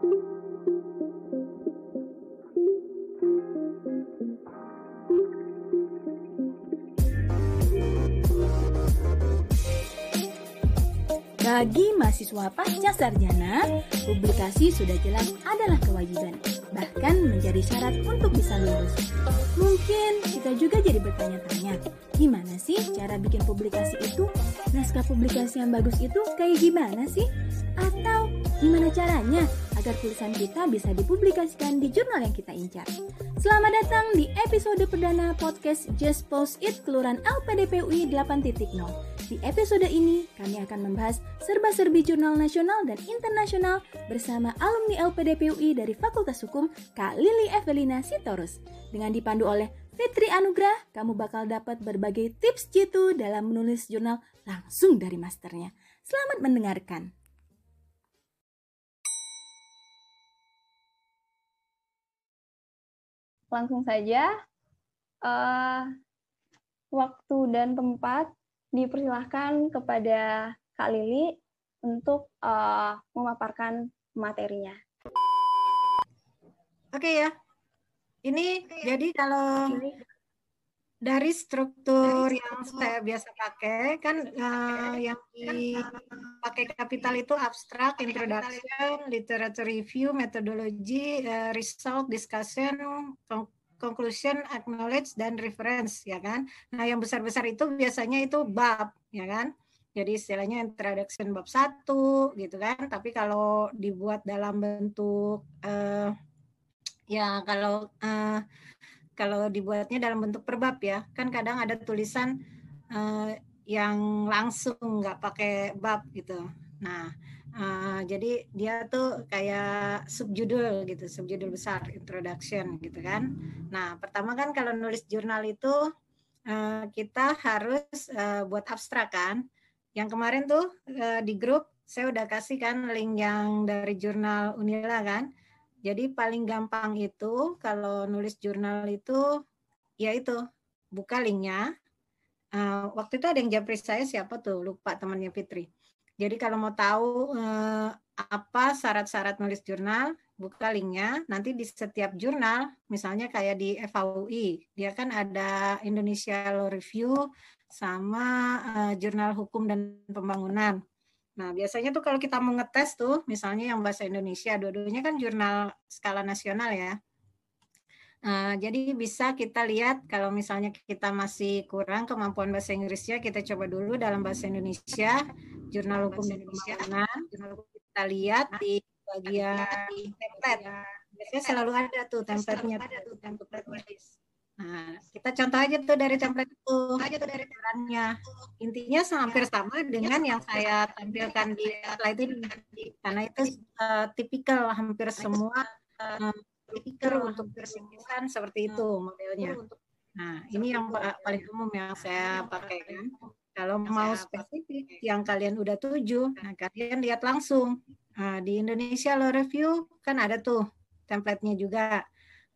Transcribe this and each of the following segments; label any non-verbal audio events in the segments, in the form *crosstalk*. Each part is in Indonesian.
Bagi mahasiswa pasca sarjana, publikasi sudah jelas adalah kewajiban, bahkan menjadi syarat untuk bisa lulus. Mungkin kita juga jadi bertanya-tanya, gimana sih cara bikin publikasi itu? Naskah publikasi yang bagus itu kayak gimana sih? Atau gimana caranya agar tulisan kita bisa dipublikasikan di jurnal yang kita incar? Selamat datang di episode perdana podcast Just Post It Kelurahan LPDP UI 8.0. Di episode ini, kami akan membahas serba-serbi jurnal nasional dan internasional bersama alumni LPDP UI dari Fakultas Hukum, Kak Lili Evelina Sitorus. Dengan dipandu oleh Fitri Anugrah, kamu bakal dapat berbagai tips jitu dalam menulis jurnal langsung dari masternya. Selamat mendengarkan. Langsung saja, uh, waktu dan tempat dipersilahkan kepada Kak Lili untuk uh, memaparkan materinya. Oke ya. Ini jadi kalau dari struktur yang saya biasa pakai kan uh, yang dipakai kapital itu abstrak, introduction, literature review, methodology, uh, result, discussion, conclusion, acknowledge, dan reference, ya kan? Nah, yang besar-besar itu biasanya itu bab, ya kan? Jadi istilahnya introduction bab satu, gitu kan? Tapi kalau dibuat dalam bentuk, uh, ya kalau uh, kalau dibuatnya dalam bentuk perbab ya, kan kadang ada tulisan uh, yang langsung nggak pakai bab gitu. Nah, Uh, jadi dia tuh kayak subjudul gitu, subjudul besar, introduction gitu kan. Nah, pertama kan kalau nulis jurnal itu uh, kita harus uh, buat abstrak kan. Yang kemarin tuh uh, di grup saya udah kasih kan link yang dari jurnal Unila kan. Jadi paling gampang itu kalau nulis jurnal itu ya itu buka linknya. Uh, waktu itu ada yang japri saya siapa tuh lupa temannya Fitri jadi kalau mau tahu eh, apa syarat-syarat nulis jurnal, buka linknya. Nanti di setiap jurnal, misalnya kayak di FAUI, dia kan ada Indonesia Law Review sama eh, jurnal hukum dan pembangunan. Nah, biasanya tuh kalau kita mau ngetes tuh, misalnya yang bahasa Indonesia, dua-duanya kan jurnal skala nasional ya. Nah, jadi bisa kita lihat kalau misalnya kita masih kurang kemampuan bahasa Inggrisnya, kita coba dulu dalam bahasa Indonesia jurnal hukum dan pembangunan kita lihat di bagian template. Biasanya selalu ada tuh template-nya. Template Nah, kita contoh aja tuh dari template itu, aja tuh dari perannya. Intinya hampir sama dengan yang saya tampilkan di slide ini, karena itu uh, tipikal hampir semua uh, untuk persiapan seperti itu modelnya. Nah, ini yang paling umum yang saya pakai kan. Kalau mau spesifik yang kalian udah tuju, nah kalian lihat langsung. Nah, di Indonesia Law Review kan ada tuh template-nya juga.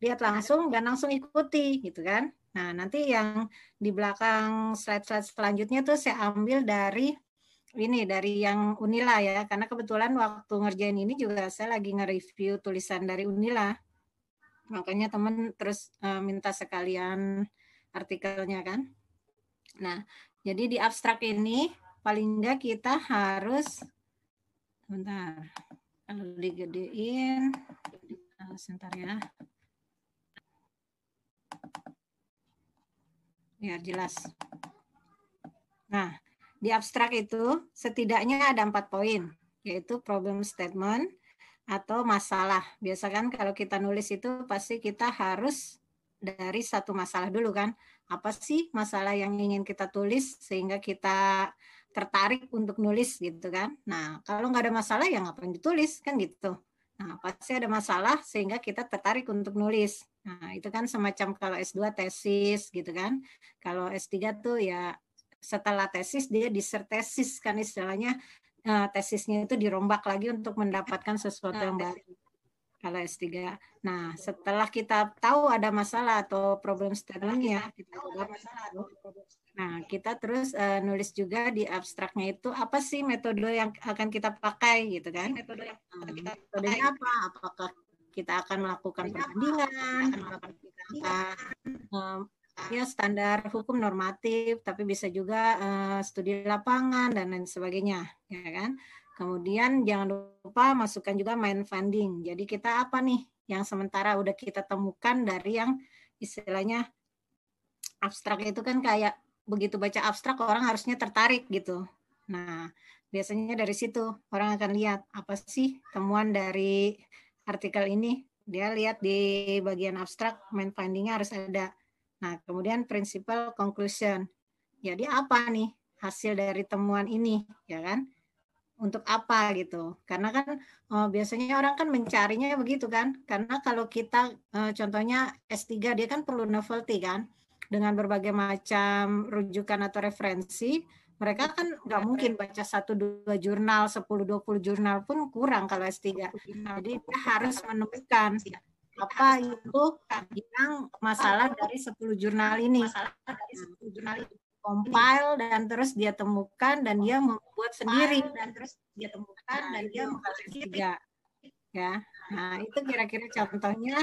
Lihat langsung dan langsung ikuti gitu kan. Nah, nanti yang di belakang slide-slide selanjutnya tuh saya ambil dari ini dari yang Unila ya, karena kebetulan waktu ngerjain ini juga saya lagi nge-review tulisan dari Unila. Makanya teman terus uh, minta sekalian artikelnya kan. Nah, jadi di abstrak ini paling enggak kita harus bentar. Kalau digedein sebentar ya. Biar jelas. Nah, di abstrak itu setidaknya ada empat poin, yaitu problem statement atau masalah. Biasa kan kalau kita nulis itu pasti kita harus dari satu masalah dulu kan apa sih masalah yang ingin kita tulis sehingga kita tertarik untuk nulis gitu kan. Nah, kalau nggak ada masalah ya ngapain ditulis kan gitu. Nah, pasti ada masalah sehingga kita tertarik untuk nulis. Nah, itu kan semacam kalau S2 tesis gitu kan. Kalau S3 tuh ya setelah tesis dia disertesis kan istilahnya uh, tesisnya itu dirombak lagi untuk mendapatkan sesuatu yang baru. kalau S3. Nah, setelah kita tahu ada masalah atau problem statementnya, kita Nah, kita terus uh, nulis juga di abstraknya itu apa sih metode yang akan kita pakai gitu kan? Metode yang nah, metodenya apa? Apakah kita akan melakukan perbandingan? Apakah kita akan um, ya standar hukum normatif, tapi bisa juga uh, studi lapangan dan lain sebagainya, ya kan? Kemudian jangan lupa masukkan juga main funding. Jadi kita apa nih yang sementara udah kita temukan dari yang istilahnya abstrak itu kan kayak begitu baca abstrak orang harusnya tertarik gitu. Nah, biasanya dari situ orang akan lihat apa sih temuan dari artikel ini. Dia lihat di bagian abstrak main findingnya harus ada. Nah, kemudian principal conclusion. Jadi apa nih hasil dari temuan ini, ya kan? untuk apa gitu karena kan oh, biasanya orang kan mencarinya begitu kan karena kalau kita eh, contohnya S3 dia kan perlu novelty kan dengan berbagai macam rujukan atau referensi mereka kan nggak mungkin baca satu dua jurnal 10 20 jurnal pun kurang kalau S3 jadi dia harus menemukan apa itu yang masalah dari 10 jurnal ini. masalah dari 10 jurnal compile dan terus dia temukan dan dia membuat sendiri. Dan terus dia temukan nah, dan dia membuat tiga ya nah itu kira-kira contohnya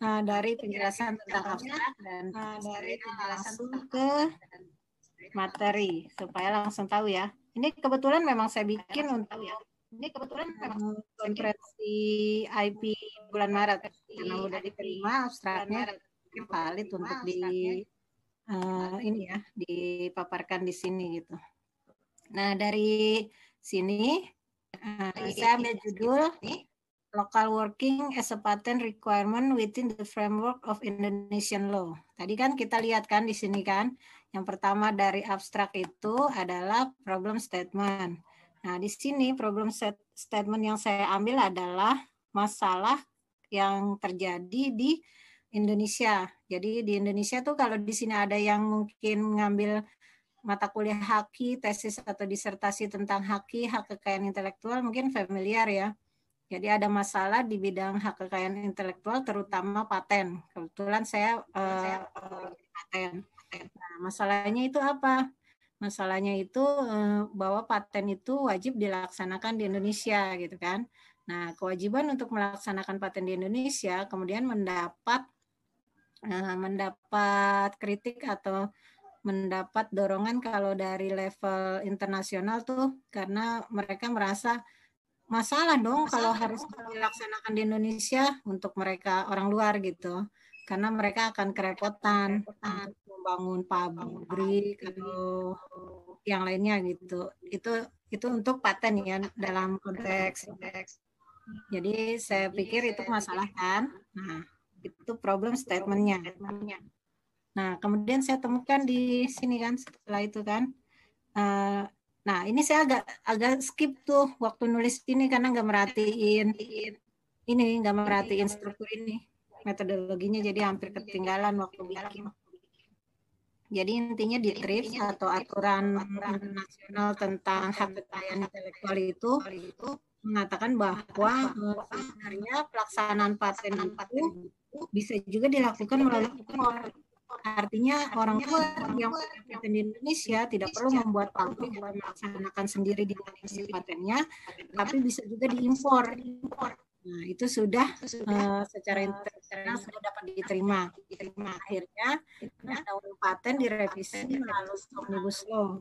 uh, dari penjelasan tentang abstrak dan uh, dari penjelasan ke materi supaya langsung tahu ya. Ini kebetulan memang saya bikin untuk ya ini kebetulan memang konferensi IP bulan Maret. Karena udah diterima abstraknya valid untuk di uh, ini ya dipaparkan di sini gitu. Nah dari sini uh, saya ambil judul Local Working as a Patent Requirement within the Framework of Indonesian Law. Tadi kan kita lihat kan di sini kan, yang pertama dari abstrak itu adalah problem statement. Nah di sini problem statement yang saya ambil adalah masalah yang terjadi di Indonesia. Jadi di Indonesia tuh kalau di sini ada yang mungkin mengambil mata kuliah haki, tesis atau disertasi tentang haki, hak kekayaan intelektual mungkin familiar ya. Jadi ada masalah di bidang hak kekayaan intelektual terutama paten. Kebetulan saya uh, paten. Nah, masalahnya itu apa? Masalahnya itu uh, bahwa paten itu wajib dilaksanakan di Indonesia gitu kan. Nah, kewajiban untuk melaksanakan paten di Indonesia kemudian mendapat Eh, mendapat kritik atau mendapat dorongan kalau dari level internasional tuh karena mereka merasa masalah dong masalah kalau harus dilaksanakan di Indonesia untuk mereka orang luar gitu. Karena mereka akan kerepotan membangun pabrik atau yang lainnya gitu. Itu itu untuk paten ya dalam konteks jadi saya pikir itu masalah kan? nah itu problem statementnya. Nah, kemudian saya temukan di sini kan setelah itu kan. Uh, nah, ini saya agak agak skip tuh waktu nulis ini karena nggak merhatiin ini nggak merhatiin struktur ini metodologinya jadi hampir ketinggalan waktu bikin. Jadi intinya di TRIPS atau aturan internasional tentang hak kekayaan intelektual itu mengatakan bahwa sebenarnya pelaksanaan paten itu bisa juga dilakukan melalui Artinya orang tua yang di Indonesia tidak perlu membuat pabrik dan melaksanakan sendiri di patennya, tapi bisa juga diimpor. Nah, itu sudah uh, secara internasional sudah dapat diterima. diterima. Akhirnya undang-undang paten direvisi melalui Omnibus Law.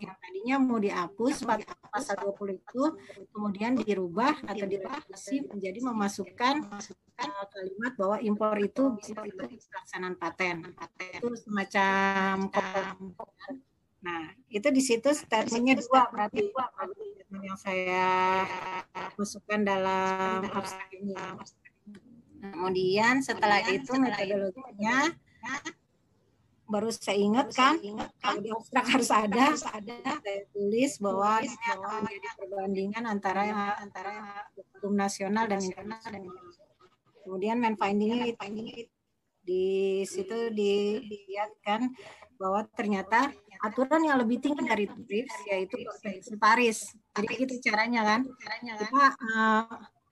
Yang tadinya mau dihapus pasal 20 itu kemudian dirubah atau direvisi menjadi memasukkan uh, kalimat bahwa impor itu bisa dilakukan pelaksanaan paten. Itu semacam Nah, itu di situ statementnya dua berarti. dua statement yang saya masukkan dalam abstrak ini. Kemudian setelah itu metodologinya baru saya ingat kan? kalau di abstrak harus ada, saya tulis bahwa ini akan menjadi perbandingan antara antara hukum nasional dan internasional. Kemudian main findingnya di situ dilihat kan bahwa ternyata aturan yang lebih tinggi dari TRIPS yaitu Konvensi Paris. Jadi gitu caranya kan. Caranya kan. Kita uh,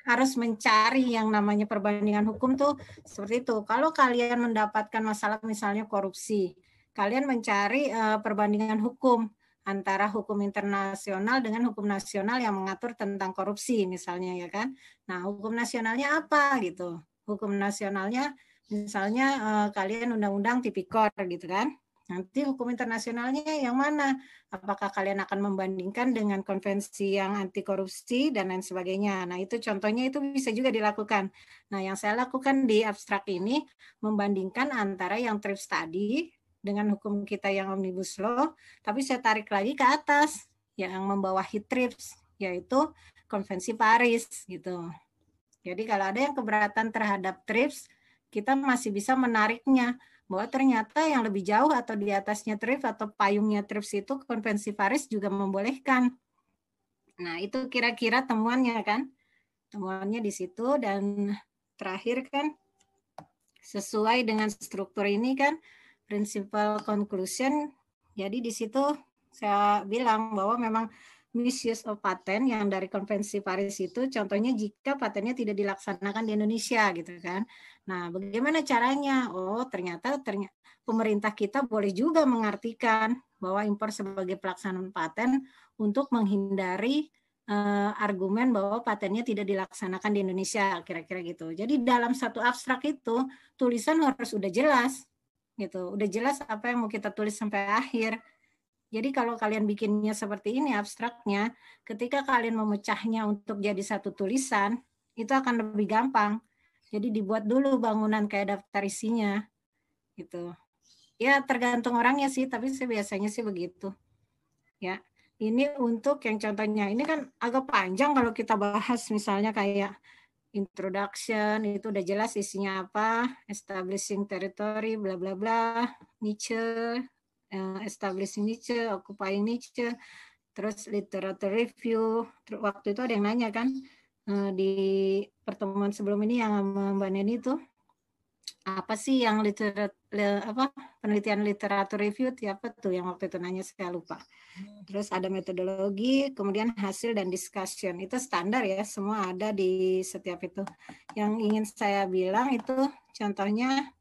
harus mencari yang namanya perbandingan hukum tuh seperti itu. Kalau kalian mendapatkan masalah misalnya korupsi, kalian mencari uh, perbandingan hukum antara hukum internasional dengan hukum nasional yang mengatur tentang korupsi misalnya ya kan. Nah, hukum nasionalnya apa gitu? Hukum nasionalnya misalnya uh, kalian undang-undang tipikor gitu kan. Nanti hukum internasionalnya yang mana? Apakah kalian akan membandingkan dengan konvensi yang anti korupsi dan lain sebagainya? Nah, itu contohnya itu bisa juga dilakukan. Nah, yang saya lakukan di abstrak ini membandingkan antara yang TRIPS tadi dengan hukum kita yang omnibus law, tapi saya tarik lagi ke atas yang membawahi TRIPS yaitu konvensi Paris gitu. Jadi kalau ada yang keberatan terhadap TRIPS, kita masih bisa menariknya bahwa ternyata yang lebih jauh atau di atasnya TRIPS atau payungnya TRIPS itu konvensi Paris juga membolehkan. Nah, itu kira-kira temuannya kan. Temuannya di situ dan terakhir kan sesuai dengan struktur ini kan principal conclusion. Jadi di situ saya bilang bahwa memang misuse of patent yang dari konvensi Paris itu contohnya jika patennya tidak dilaksanakan di Indonesia gitu kan. Nah, bagaimana caranya? Oh, ternyata ternyata pemerintah kita boleh juga mengartikan bahwa impor sebagai pelaksanaan paten untuk menghindari uh, argumen bahwa patennya tidak dilaksanakan di Indonesia kira-kira gitu. Jadi dalam satu abstrak itu tulisan harus udah jelas gitu. Udah jelas apa yang mau kita tulis sampai akhir jadi kalau kalian bikinnya seperti ini abstraknya, ketika kalian memecahnya untuk jadi satu tulisan, itu akan lebih gampang. Jadi dibuat dulu bangunan kayak daftar isinya. Gitu. Ya tergantung orangnya sih, tapi saya biasanya sih begitu. Ya. Ini untuk yang contohnya, ini kan agak panjang kalau kita bahas misalnya kayak introduction itu udah jelas isinya apa, establishing territory, bla bla bla, niche, uh, establishing niche, occupying niche, terus literature review. Waktu itu ada yang nanya kan uh, di pertemuan sebelum ini yang Mbak Neni itu apa sih yang literat apa penelitian literatur review apa tuh yang waktu itu nanya saya lupa. Terus ada metodologi, kemudian hasil dan discussion. Itu standar ya, semua ada di setiap itu. Yang ingin saya bilang itu contohnya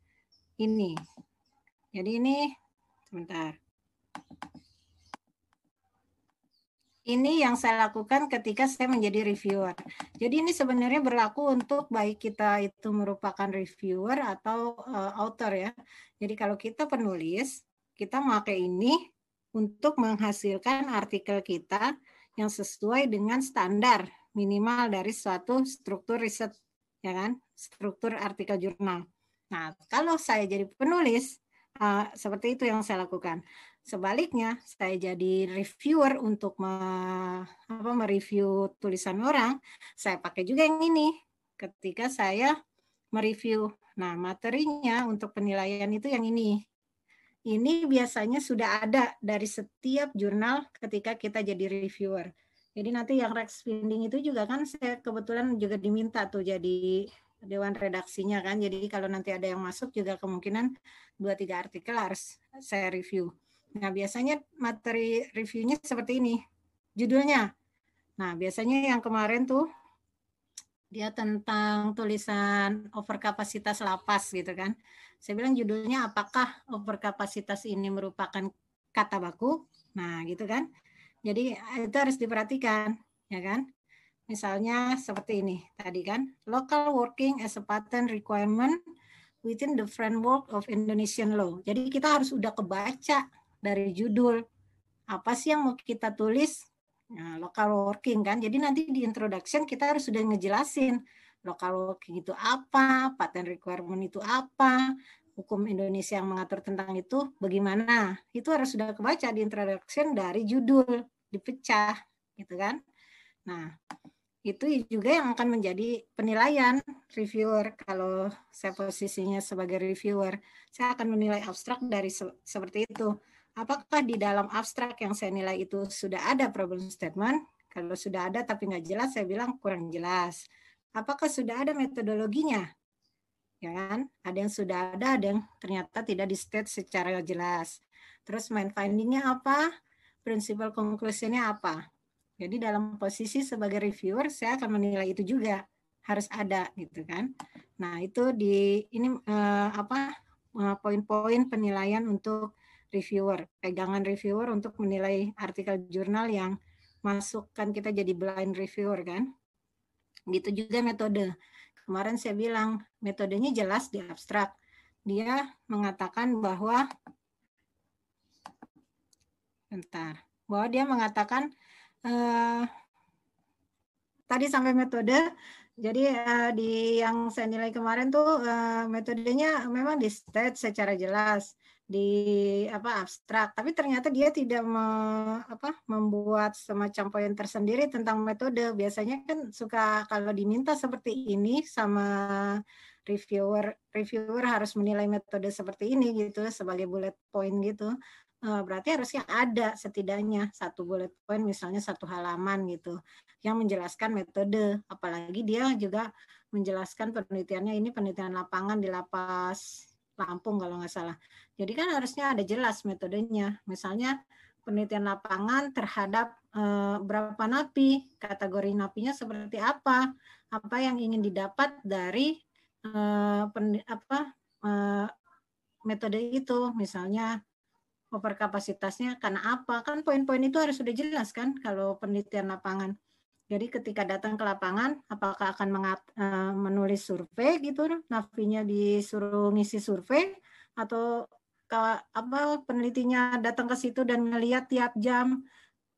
ini. Jadi ini Sebentar. Ini yang saya lakukan ketika saya menjadi reviewer. Jadi ini sebenarnya berlaku untuk baik kita itu merupakan reviewer atau uh, author ya. Jadi kalau kita penulis, kita memakai ini untuk menghasilkan artikel kita yang sesuai dengan standar minimal dari suatu struktur riset, ya kan? Struktur artikel jurnal. Nah, kalau saya jadi penulis, Uh, seperti itu yang saya lakukan. Sebaliknya, saya jadi reviewer untuk me, apa, mereview tulisan orang, saya pakai juga yang ini ketika saya mereview. Nah, materinya untuk penilaian itu yang ini. Ini biasanya sudah ada dari setiap jurnal ketika kita jadi reviewer. Jadi nanti yang Rex Finding itu juga kan saya kebetulan juga diminta tuh jadi dewan redaksinya kan. Jadi kalau nanti ada yang masuk juga kemungkinan dua tiga artikel harus saya review. Nah, biasanya materi reviewnya seperti ini. Judulnya. Nah, biasanya yang kemarin tuh dia tentang tulisan overkapasitas lapas gitu kan. Saya bilang judulnya apakah overkapasitas ini merupakan kata baku? Nah, gitu kan. Jadi itu harus diperhatikan, ya kan? Misalnya seperti ini tadi kan, local working as a patent requirement within the framework of Indonesian law. Jadi kita harus udah kebaca dari judul apa sih yang mau kita tulis nah, local working kan. Jadi nanti di introduction kita harus sudah ngejelasin local working itu apa, patent requirement itu apa, hukum Indonesia yang mengatur tentang itu bagaimana. Itu harus sudah kebaca di introduction dari judul, dipecah gitu kan. Nah, itu juga yang akan menjadi penilaian reviewer. Kalau saya posisinya sebagai reviewer, saya akan menilai abstrak dari se seperti itu. Apakah di dalam abstrak yang saya nilai itu sudah ada problem statement? Kalau sudah ada tapi nggak jelas, saya bilang kurang jelas. Apakah sudah ada metodologinya? Ya kan? Ada yang sudah ada, ada yang ternyata tidak di state secara jelas. Terus main findingnya apa? Principal conclusionnya apa? Jadi dalam posisi sebagai reviewer saya akan menilai itu juga. harus ada gitu kan. Nah, itu di ini uh, apa uh, poin-poin penilaian untuk reviewer, pegangan reviewer untuk menilai artikel jurnal yang masukkan kita jadi blind reviewer kan. Gitu juga metode. Kemarin saya bilang metodenya jelas di abstrak. Dia mengatakan bahwa bentar, bahwa dia mengatakan uh, tadi sampai metode jadi uh, di yang saya nilai kemarin tuh uh, metodenya memang di state secara jelas di apa abstrak, tapi ternyata dia tidak me, apa, membuat semacam poin tersendiri tentang metode. Biasanya kan suka kalau diminta seperti ini sama reviewer, reviewer harus menilai metode seperti ini gitu sebagai bullet point gitu. Eh, berarti harusnya ada setidaknya satu bullet point misalnya satu halaman gitu yang menjelaskan metode apalagi dia juga menjelaskan penelitiannya ini penelitian lapangan di lapas Lampung kalau nggak salah jadi kan harusnya ada jelas metodenya misalnya penelitian lapangan terhadap eh, berapa napi kategori napinya seperti apa apa yang ingin didapat dari eh, pen, apa eh, metode itu misalnya overkapasitasnya karena apa? Kan poin-poin itu harus sudah jelas kan kalau penelitian lapangan. Jadi ketika datang ke lapangan, apakah akan mengat, uh, menulis survei gitu, nafinya disuruh ngisi survei? Atau ke, apa penelitinya datang ke situ dan melihat tiap jam,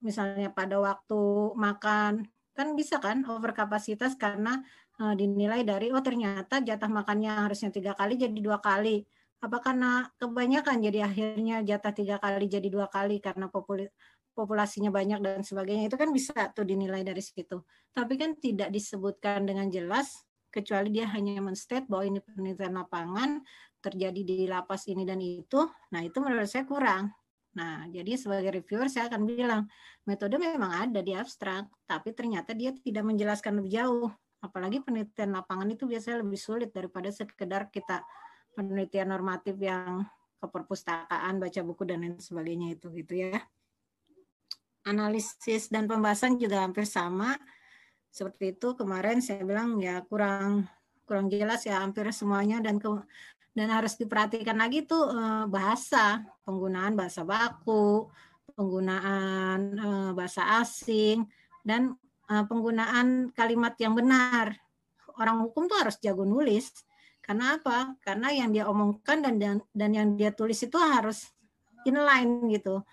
misalnya pada waktu makan, kan bisa kan overkapasitas karena uh, dinilai dari oh ternyata jatah makannya harusnya tiga kali jadi dua kali. Apa karena kebanyakan jadi akhirnya jatah tiga kali jadi dua kali karena populasinya banyak dan sebagainya itu kan bisa tuh dinilai dari situ tapi kan tidak disebutkan dengan jelas kecuali dia hanya menstate bahwa ini penelitian lapangan terjadi di lapas ini dan itu nah itu menurut saya kurang Nah, jadi sebagai reviewer saya akan bilang, metode memang ada di abstrak, tapi ternyata dia tidak menjelaskan lebih jauh. Apalagi penelitian lapangan itu biasanya lebih sulit daripada sekedar kita penelitian normatif yang ke perpustakaan, baca buku dan lain sebagainya itu gitu ya. Analisis dan pembahasan juga hampir sama. Seperti itu kemarin saya bilang ya kurang kurang jelas ya hampir semuanya dan ke, dan harus diperhatikan lagi tuh eh, bahasa, penggunaan bahasa baku, penggunaan eh, bahasa asing dan eh, penggunaan kalimat yang benar. Orang hukum tuh harus jago nulis karena apa? Karena yang dia omongkan dan dan, dan yang dia tulis itu harus inline gitu.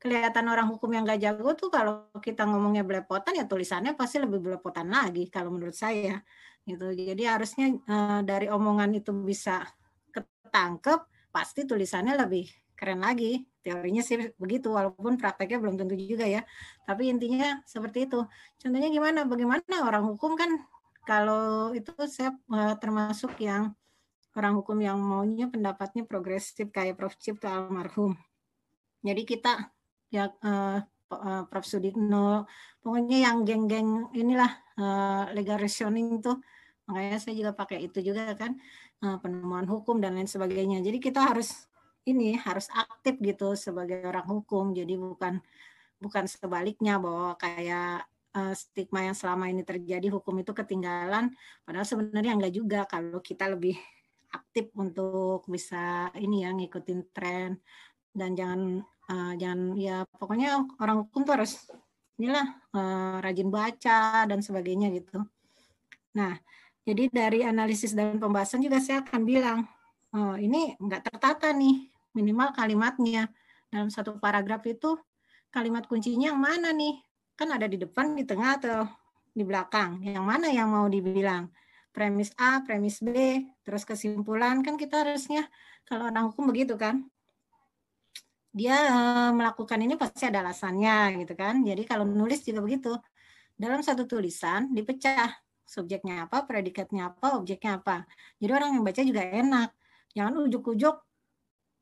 Kelihatan orang hukum yang gak jago tuh kalau kita ngomongnya belepotan ya tulisannya pasti lebih belepotan lagi kalau menurut saya gitu. Jadi harusnya uh, dari omongan itu bisa ketangkep, pasti tulisannya lebih keren lagi. Teorinya sih begitu, walaupun prakteknya belum tentu juga ya. Tapi intinya seperti itu. Contohnya gimana? Bagaimana orang hukum kan kalau itu saya uh, termasuk yang orang hukum yang maunya pendapatnya progresif kayak Prof. Cip tuh almarhum. Jadi kita ya uh, Prof. Sudikno, pokoknya yang geng-geng inilah uh, legal reasoning tuh, makanya saya juga pakai itu juga kan uh, penemuan hukum dan lain sebagainya. Jadi kita harus ini harus aktif gitu sebagai orang hukum. Jadi bukan bukan sebaliknya bahwa kayak stigma yang selama ini terjadi hukum itu ketinggalan padahal sebenarnya enggak juga kalau kita lebih aktif untuk bisa ini ya ngikutin tren dan jangan uh, jangan ya pokoknya orang hukum tuh harus inilah uh, rajin baca dan sebagainya gitu. Nah, jadi dari analisis dan pembahasan juga saya akan bilang oh, ini enggak tertata nih minimal kalimatnya dalam satu paragraf itu kalimat kuncinya yang mana nih kan ada di depan, di tengah atau di belakang. Yang mana yang mau dibilang? Premis A, premis B, terus kesimpulan kan kita harusnya kalau orang hukum begitu kan. Dia eh, melakukan ini pasti ada alasannya gitu kan. Jadi kalau nulis juga begitu. Dalam satu tulisan dipecah subjeknya apa, predikatnya apa, objeknya apa. Jadi orang yang baca juga enak. Jangan ujuk-ujuk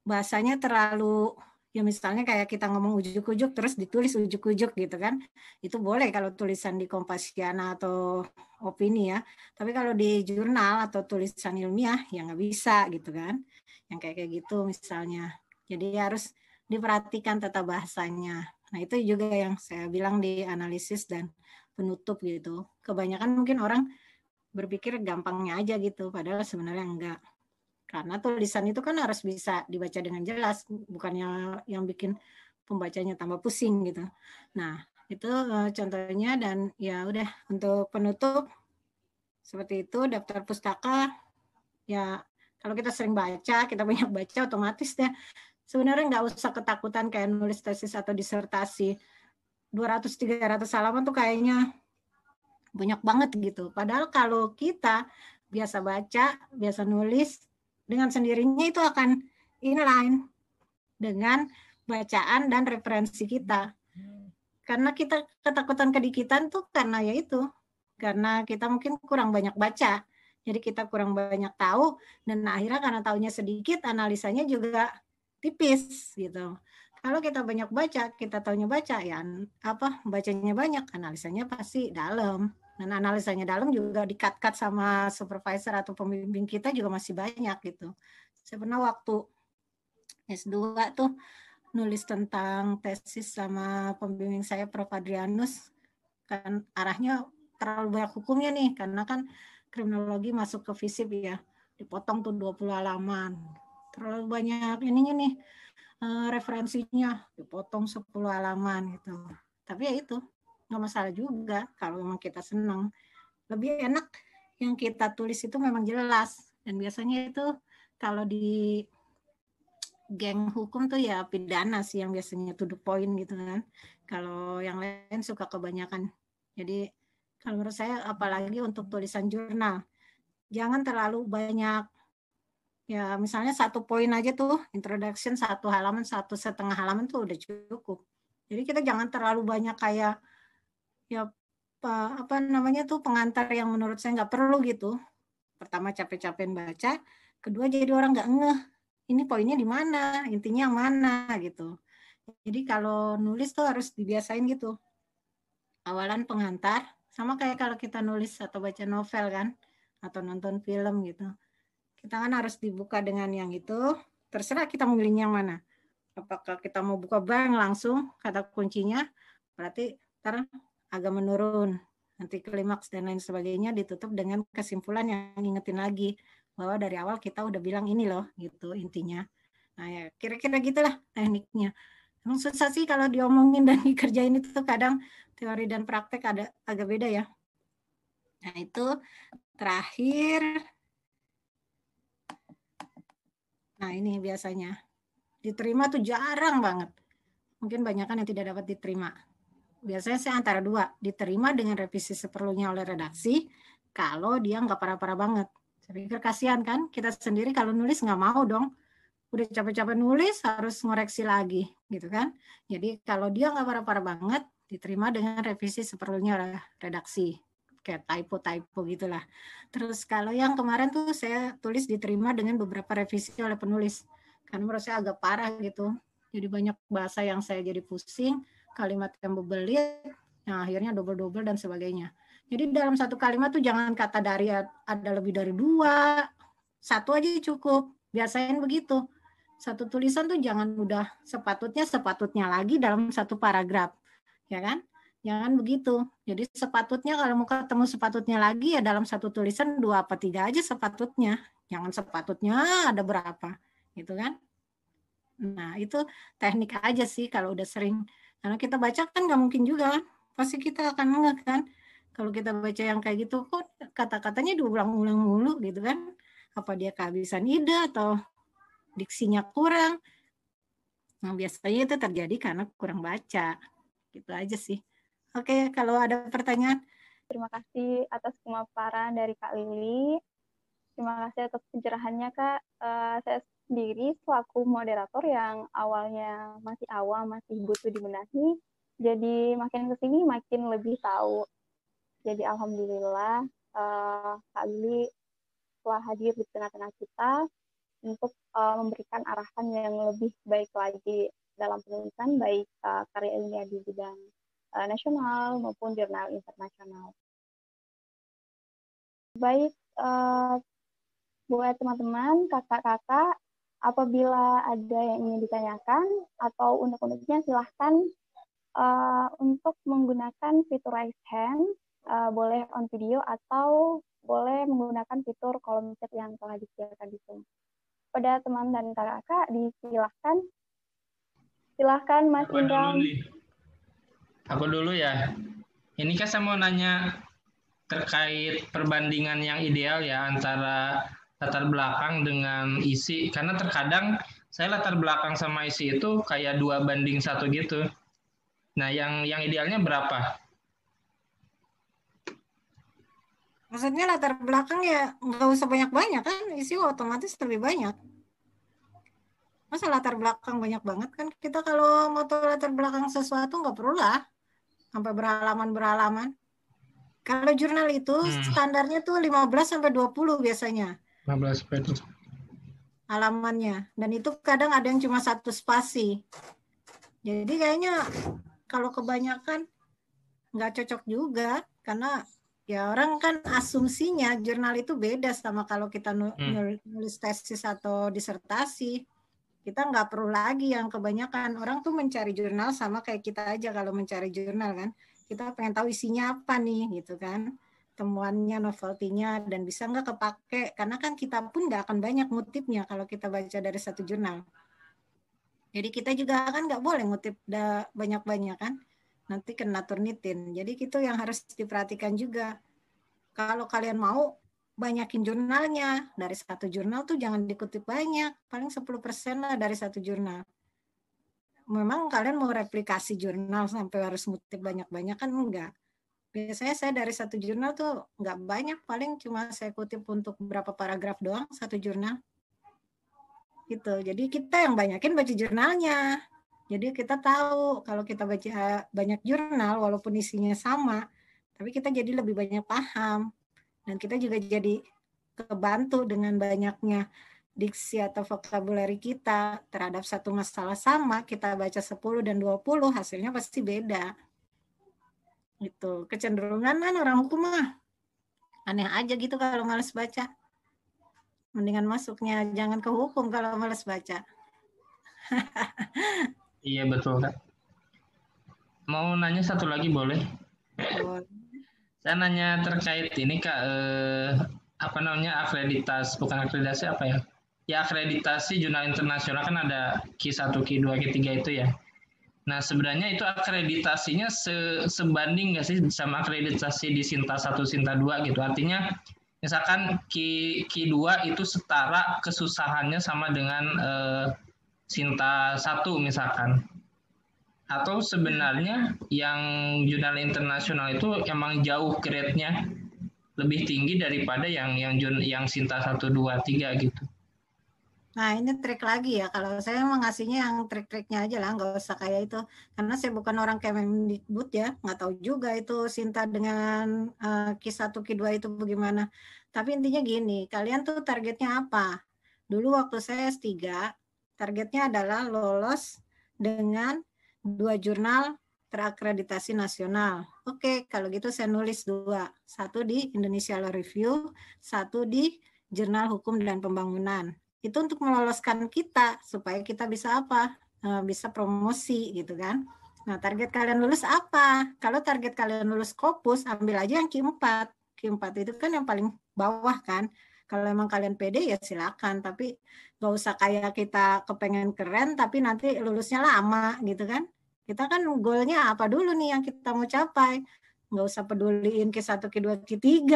bahasanya terlalu ya misalnya kayak kita ngomong ujuk-ujuk terus ditulis ujuk-ujuk gitu kan itu boleh kalau tulisan di Kompasiana atau opini ya tapi kalau di jurnal atau tulisan ilmiah ya nggak bisa gitu kan yang kayak kayak gitu misalnya jadi harus diperhatikan tata bahasanya nah itu juga yang saya bilang di analisis dan penutup gitu kebanyakan mungkin orang berpikir gampangnya aja gitu, padahal sebenarnya enggak. Karena tulisan itu kan harus bisa dibaca dengan jelas, bukannya yang bikin pembacanya tambah pusing gitu. Nah, itu uh, contohnya dan ya udah untuk penutup seperti itu daftar pustaka ya kalau kita sering baca, kita banyak baca otomatis deh sebenarnya nggak usah ketakutan kayak nulis tesis atau disertasi 200-300 halaman tuh kayaknya banyak banget gitu. Padahal kalau kita biasa baca, biasa nulis, dengan sendirinya itu akan inline dengan bacaan dan referensi kita. Karena kita ketakutan kedikitan tuh karena ya itu, karena kita mungkin kurang banyak baca. Jadi kita kurang banyak tahu dan akhirnya karena tahunya sedikit, analisanya juga tipis gitu. Kalau kita banyak baca, kita tahunya baca ya apa bacanya banyak, analisanya pasti dalam. Dan analisanya dalam juga dikat-kat sama supervisor atau pembimbing kita juga masih banyak gitu. Saya pernah waktu S2 tuh nulis tentang tesis sama pembimbing saya Prof Adrianus kan arahnya terlalu banyak hukumnya nih karena kan kriminologi masuk ke FISIP ya dipotong tuh 20 halaman terlalu banyak ininya nih uh, referensinya dipotong 10 halaman gitu. Tapi ya itu nggak masalah juga kalau memang kita senang. Lebih enak yang kita tulis itu memang jelas dan biasanya itu kalau di geng hukum tuh ya pidana sih yang biasanya to the point gitu kan. Kalau yang lain suka kebanyakan. Jadi kalau menurut saya apalagi untuk tulisan jurnal jangan terlalu banyak ya misalnya satu poin aja tuh introduction satu halaman satu setengah halaman tuh udah cukup. Jadi kita jangan terlalu banyak kayak ya apa, namanya tuh pengantar yang menurut saya nggak perlu gitu. Pertama capek-capek baca kedua jadi orang nggak ngeh ini poinnya di mana intinya yang mana gitu. Jadi kalau nulis tuh harus dibiasain gitu. Awalan pengantar sama kayak kalau kita nulis atau baca novel kan atau nonton film gitu kita kan harus dibuka dengan yang itu. Terserah kita memilih yang mana. Apakah kita mau buka bank langsung, kata kuncinya, berarti ntar agak menurun. Nanti klimaks dan lain sebagainya ditutup dengan kesimpulan yang ngingetin lagi bahwa dari awal kita udah bilang ini loh gitu intinya. Nah ya kira-kira gitulah tekniknya. Emang susah sih kalau diomongin dan *laughs* dikerjain itu kadang teori dan praktek ada agak beda ya. Nah itu terakhir Nah ini biasanya diterima tuh jarang banget. Mungkin banyak kan yang tidak dapat diterima. Biasanya saya antara dua, diterima dengan revisi seperlunya oleh redaksi, kalau dia nggak parah-parah banget. Saya pikir kasihan kan, kita sendiri kalau nulis nggak mau dong. Udah capek-capek nulis, harus ngoreksi lagi, gitu kan. Jadi kalau dia nggak parah-parah banget, diterima dengan revisi seperlunya oleh redaksi kayak typo-typo gitulah. Terus kalau yang kemarin tuh saya tulis diterima dengan beberapa revisi oleh penulis. Karena menurut saya agak parah gitu. Jadi banyak bahasa yang saya jadi pusing, kalimat yang bebelit, yang akhirnya double-double dan sebagainya. Jadi dalam satu kalimat tuh jangan kata dari ada lebih dari dua, satu aja cukup. Biasain begitu. Satu tulisan tuh jangan udah sepatutnya sepatutnya lagi dalam satu paragraf, ya kan? Jangan begitu. Jadi sepatutnya kalau mau ketemu sepatutnya lagi ya dalam satu tulisan dua apa tiga aja sepatutnya. Jangan sepatutnya ada berapa, gitu kan? Nah itu teknik aja sih kalau udah sering. Karena kita baca kan nggak mungkin juga kan. Pasti kita akan ngeh kan. Kalau kita baca yang kayak gitu kok kata-katanya diulang-ulang mulu gitu kan. Apa dia kehabisan ide atau diksinya kurang. Nah biasanya itu terjadi karena kurang baca. Gitu aja sih. Oke, kalau ada pertanyaan. Terima kasih atas pemaparan dari Kak Lili. Terima kasih atas pencerahannya, Kak. Uh, saya sendiri selaku moderator yang awalnya masih awam, masih butuh dibenahi, jadi makin ke sini makin lebih tahu. Jadi alhamdulillah uh, Kak Lili telah hadir di tengah-tengah kita untuk uh, memberikan arahan yang lebih baik lagi dalam penulisan baik uh, karya ilmiah di bidang uh, nasional maupun jurnal internasional. Baik, uh, buat teman-teman, kakak-kakak, apabila ada yang ingin ditanyakan atau unek-uneknya silahkan uh, untuk menggunakan fitur raise hand, uh, boleh on video atau boleh menggunakan fitur kolom chat yang telah disediakan di Zoom. Pada teman dan kakak, disilahkan. Silahkan Mas Indra. Aku dulu ya. Ini kan saya mau nanya terkait perbandingan yang ideal ya antara latar belakang dengan isi. Karena terkadang saya latar belakang sama isi itu kayak dua banding satu gitu. Nah, yang yang idealnya berapa? Maksudnya latar belakang ya nggak usah banyak-banyak kan, isi otomatis lebih banyak. Masa latar belakang banyak banget kan? Kita kalau mau tahu latar belakang sesuatu nggak perlu lah sampai berhalaman-berhalaman. Kalau jurnal itu Hmm. standarnya tuh 15 sampai 20 biasanya 15 petu. halamannya. Dan itu kadang ada yang cuma satu spasi. Jadi kayaknya kalau kebanyakan nggak cocok juga karena ya orang kan asumsinya jurnal itu beda sama kalau kita nu- Hmm. nul- nulis tesis atau disertasi. Kita nggak perlu lagi yang kebanyakan orang tuh mencari jurnal sama kayak kita aja kalau mencari jurnal kan. Kita pengen tahu isinya apa nih gitu kan temuannya, novelty-nya, dan bisa nggak kepake. Karena kan kita pun nggak akan banyak ngutipnya kalau kita baca dari satu jurnal. Jadi kita juga kan nggak boleh ngutip banyak-banyak kan. Nanti kena turnitin. Jadi itu yang harus diperhatikan juga. Kalau kalian mau banyakin jurnalnya. Dari satu jurnal tuh jangan dikutip banyak. Paling 10% lah dari satu jurnal. Memang kalian mau replikasi jurnal sampai harus ngutip banyak-banyak kan enggak. Biasanya saya dari satu jurnal tuh nggak banyak. Paling cuma saya kutip untuk beberapa paragraf doang satu jurnal. Gitu. Jadi kita yang banyakin baca jurnalnya. Jadi kita tahu kalau kita baca banyak jurnal walaupun isinya sama tapi kita jadi lebih banyak paham dan kita juga jadi kebantu dengan banyaknya diksi atau vocabulary kita terhadap satu masalah sama kita baca 10 dan 20 hasilnya pasti beda. Gitu. Kecenderungan kan orang hukum mah aneh aja gitu kalau males baca. Mendingan masuknya jangan ke hukum kalau males baca. Iya betul kak. Mau nanya satu lagi boleh? Saya nanya terkait ini kak eh, apa namanya akreditas bukan akreditasi apa ya? Ya akreditasi jurnal internasional kan ada Q1, Q2, Q3 itu ya. Nah sebenarnya itu akreditasinya se sebanding nggak sih sama akreditasi di Sinta 1, Sinta 2 gitu. Artinya misalkan Q, Q2 itu setara kesusahannya sama dengan eh, Sinta 1 misalkan. Atau sebenarnya yang jurnal internasional itu emang jauh grade-nya lebih tinggi daripada yang yang yang Sinta 1 2 3 gitu. Nah ini trik lagi ya, kalau saya emang ngasihnya yang trik-triknya aja lah, nggak usah kayak itu. Karena saya bukan orang Kemendikbud ya, nggak tahu juga itu Sinta dengan eh, Q1, Q2 itu bagaimana. Tapi intinya gini, kalian tuh targetnya apa? Dulu waktu saya S3, targetnya adalah lolos dengan dua jurnal terakreditasi nasional. Oke, kalau gitu saya nulis dua. Satu di Indonesia Law Review, satu di Jurnal Hukum dan Pembangunan. Itu untuk meloloskan kita supaya kita bisa apa? Eh, bisa promosi gitu kan? Nah target kalian lulus apa? Kalau target kalian lulus Scopus ambil aja yang Q4 Q4 itu kan yang paling bawah kan kalau emang kalian pede ya silakan. Tapi gak usah kayak kita kepengen keren tapi nanti lulusnya lama gitu kan? Kita kan goalnya apa dulu nih yang kita mau capai? Nggak usah peduliin Q1 Q2 Q3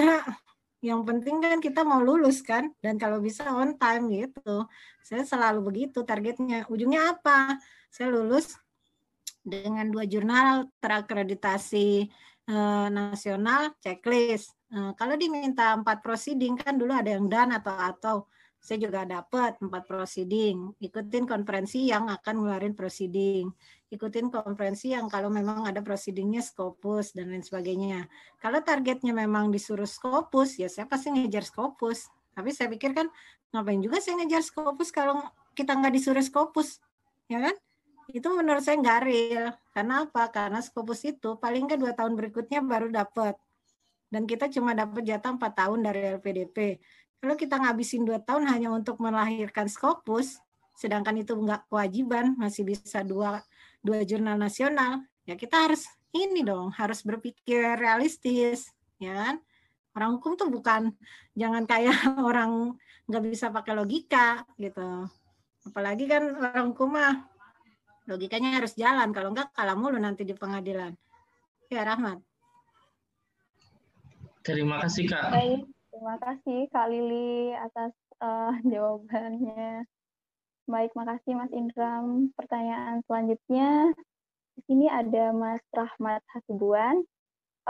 yang penting kan kita mau lulus kan? Dan kalau bisa on time gitu. Saya selalu begitu targetnya. Ujungnya apa? Saya lulus dengan dua jurnal terakreditasi eh, nasional checklist Eh, kalau diminta empat proceeding kan dulu ada yang dan atau atau saya juga dapat empat proceeding ikutin konferensi yang akan ngeluarin proceeding ikutin konferensi yang kalau memang ada proceedingnya Scopus dan lain sebagainya kalau targetnya memang disuruh Scopus, ya saya pasti ngejar Scopus. Tapi saya pikir kan ngapain juga saya ngejar Scopus kalau kita nggak disuruh Scopus, ya kan? Itu menurut saya nggak real. Karena apa? Karena Scopus itu paling nggak dua tahun berikutnya baru dapat. Dan kita cuma dapat jatah empat tahun dari LPDP. Kalau kita ngabisin dua tahun hanya untuk melahirkan Scopus, sedangkan itu nggak kewajiban, masih bisa dua, dua jurnal nasional, ya kita harus ini dong harus berpikir realistis ya kan Orang hukum tuh bukan jangan kayak *laughs* orang nggak bisa pakai logika gitu. Apalagi kan orang hukum mah logikanya harus jalan. Kalau enggak kalah mulu nanti di pengadilan. Ya Rahmat. Terima kasih Kak. Baik, terima kasih Kak Lili atas uh, jawabannya. Baik, makasih Mas Indram. Pertanyaan selanjutnya, di sini ada Mas Rahmat Hasibuan.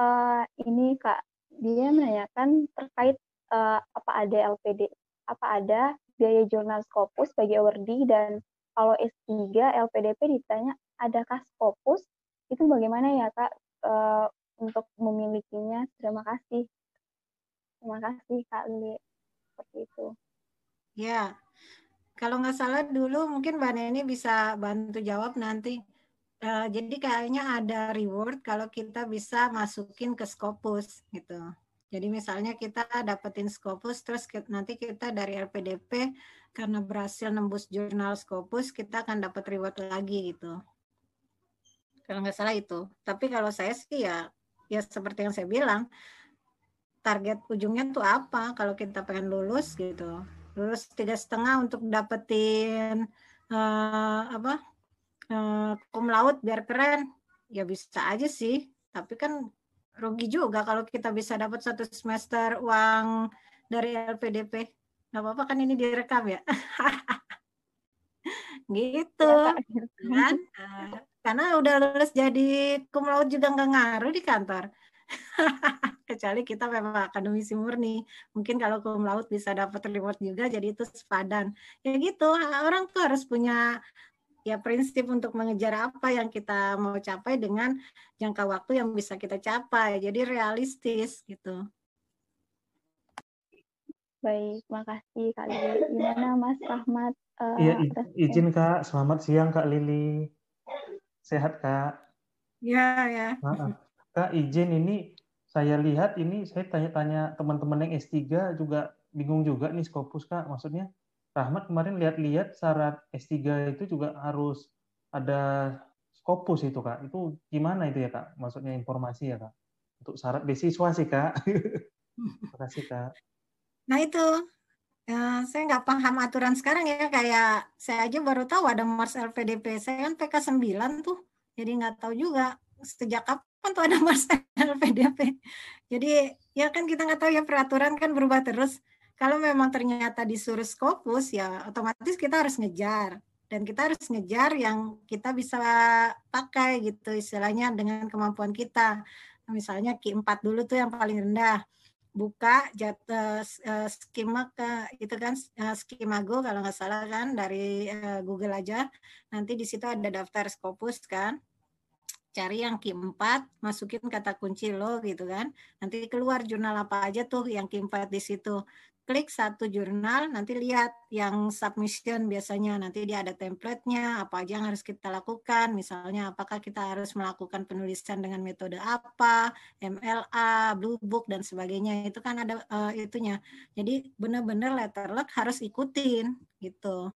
Uh, ini Kak, dia menanyakan terkait uh, apa ada LPD, apa ada biaya jurnal Scopus bagi awardee dan kalau S3 LPDP ditanya adakah Scopus, itu bagaimana ya Kak untuk memilikinya? Terima kasih. Terima kasih Kak Lili. Seperti itu. Ya, kalau nggak salah dulu mungkin Mbak Neni bisa bantu jawab nanti. Uh, jadi kayaknya ada reward kalau kita bisa masukin ke Scopus gitu. Jadi misalnya kita dapetin Scopus, terus nanti kita dari RPDP karena berhasil nembus jurnal Scopus, kita akan dapat reward lagi gitu. Kalau nggak salah itu. Tapi kalau saya sih ya, ya seperti yang saya bilang, target ujungnya tuh apa? Kalau kita pengen lulus gitu, lulus tiga setengah untuk dapetin uh, apa uh, cum laude biar keren. Ya bisa aja sih tapi kan rugi juga kalau kita bisa dapat satu semester uang dari LPDP nggak apa-apa kan ini direkam ya? *laughs* Gitu. Ya, kan? uh, karena udah lulus jadi cum laude juga nggak ngaruh di kantor *laughs* kecuali kita memang akademisi murni mungkin kalau cum laude bisa dapat reward juga jadi itu sepadan ya gitu orang tuh harus punya ya prinsip untuk mengejar apa yang kita mau capai dengan jangka waktu yang bisa kita capai jadi realistis gitu Baik, makasih Kak Lili. Gimana Mas Rahmat? Uh, iya, izin Kak. Selamat siang Kak Lili. Sehat Kak? Ya, ya. Kak, izin ini saya lihat ini saya tanya-tanya teman-teman yang S3 juga bingung juga nih Scopus Kak. Maksudnya Rahmat kemarin lihat-lihat syarat S3 itu juga harus ada Scopus itu Kak. Itu gimana itu ya Kak? Maksudnya informasi ya Kak. Untuk syarat beasiswa sih Kak. *laughs* Terima kasih Kak. Nah itu ya, saya nggak paham aturan sekarang ya kayak saya aja baru tahu ada Mars LPDP. Saya kan PK 9 tuh. Jadi nggak tahu juga sejak kapan tuh ada *laughs* master LPDP. Jadi ya kan kita nggak tahu ya peraturan kan berubah terus. Kalau memang ternyata disuruh Scopus ya otomatis kita harus ngejar dan kita harus ngejar yang kita bisa pakai gitu istilahnya dengan kemampuan kita. Misalnya Q4 dulu tuh yang paling rendah. Buka jatuh uh, skema ke itu kan uh, Skimago kalau nggak salah kan dari uh, Google aja. Nanti di situ ada daftar Scopus kan cari yang Q4, masukin kata kunci lo gitu kan. Nanti keluar jurnal apa aja tuh yang Q4 di situ. Klik satu jurnal, nanti lihat yang submission biasanya. Nanti dia ada template-nya, apa aja yang harus kita lakukan. Misalnya apakah kita harus melakukan penulisan dengan metode apa, MLA, Blue Book, dan sebagainya. Itu kan ada uh, itunya. Jadi benar-benar letterlock harus ikutin gitu.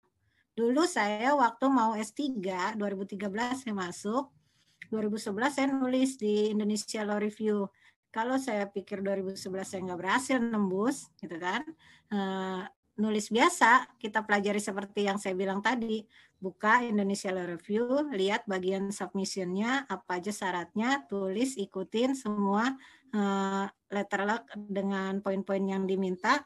Dulu saya waktu mau S3, 2013 saya masuk, 2011 saya nulis di Indonesia Law Review. Kalau saya pikir 2011 saya nggak berhasil nembus, gitu kan, uh, nulis biasa, kita pelajari seperti yang saya bilang tadi, buka Indonesia Law Review, lihat bagian submissionnya, apa aja syaratnya, tulis, ikutin semua uh, letter luck dengan poin-poin yang diminta,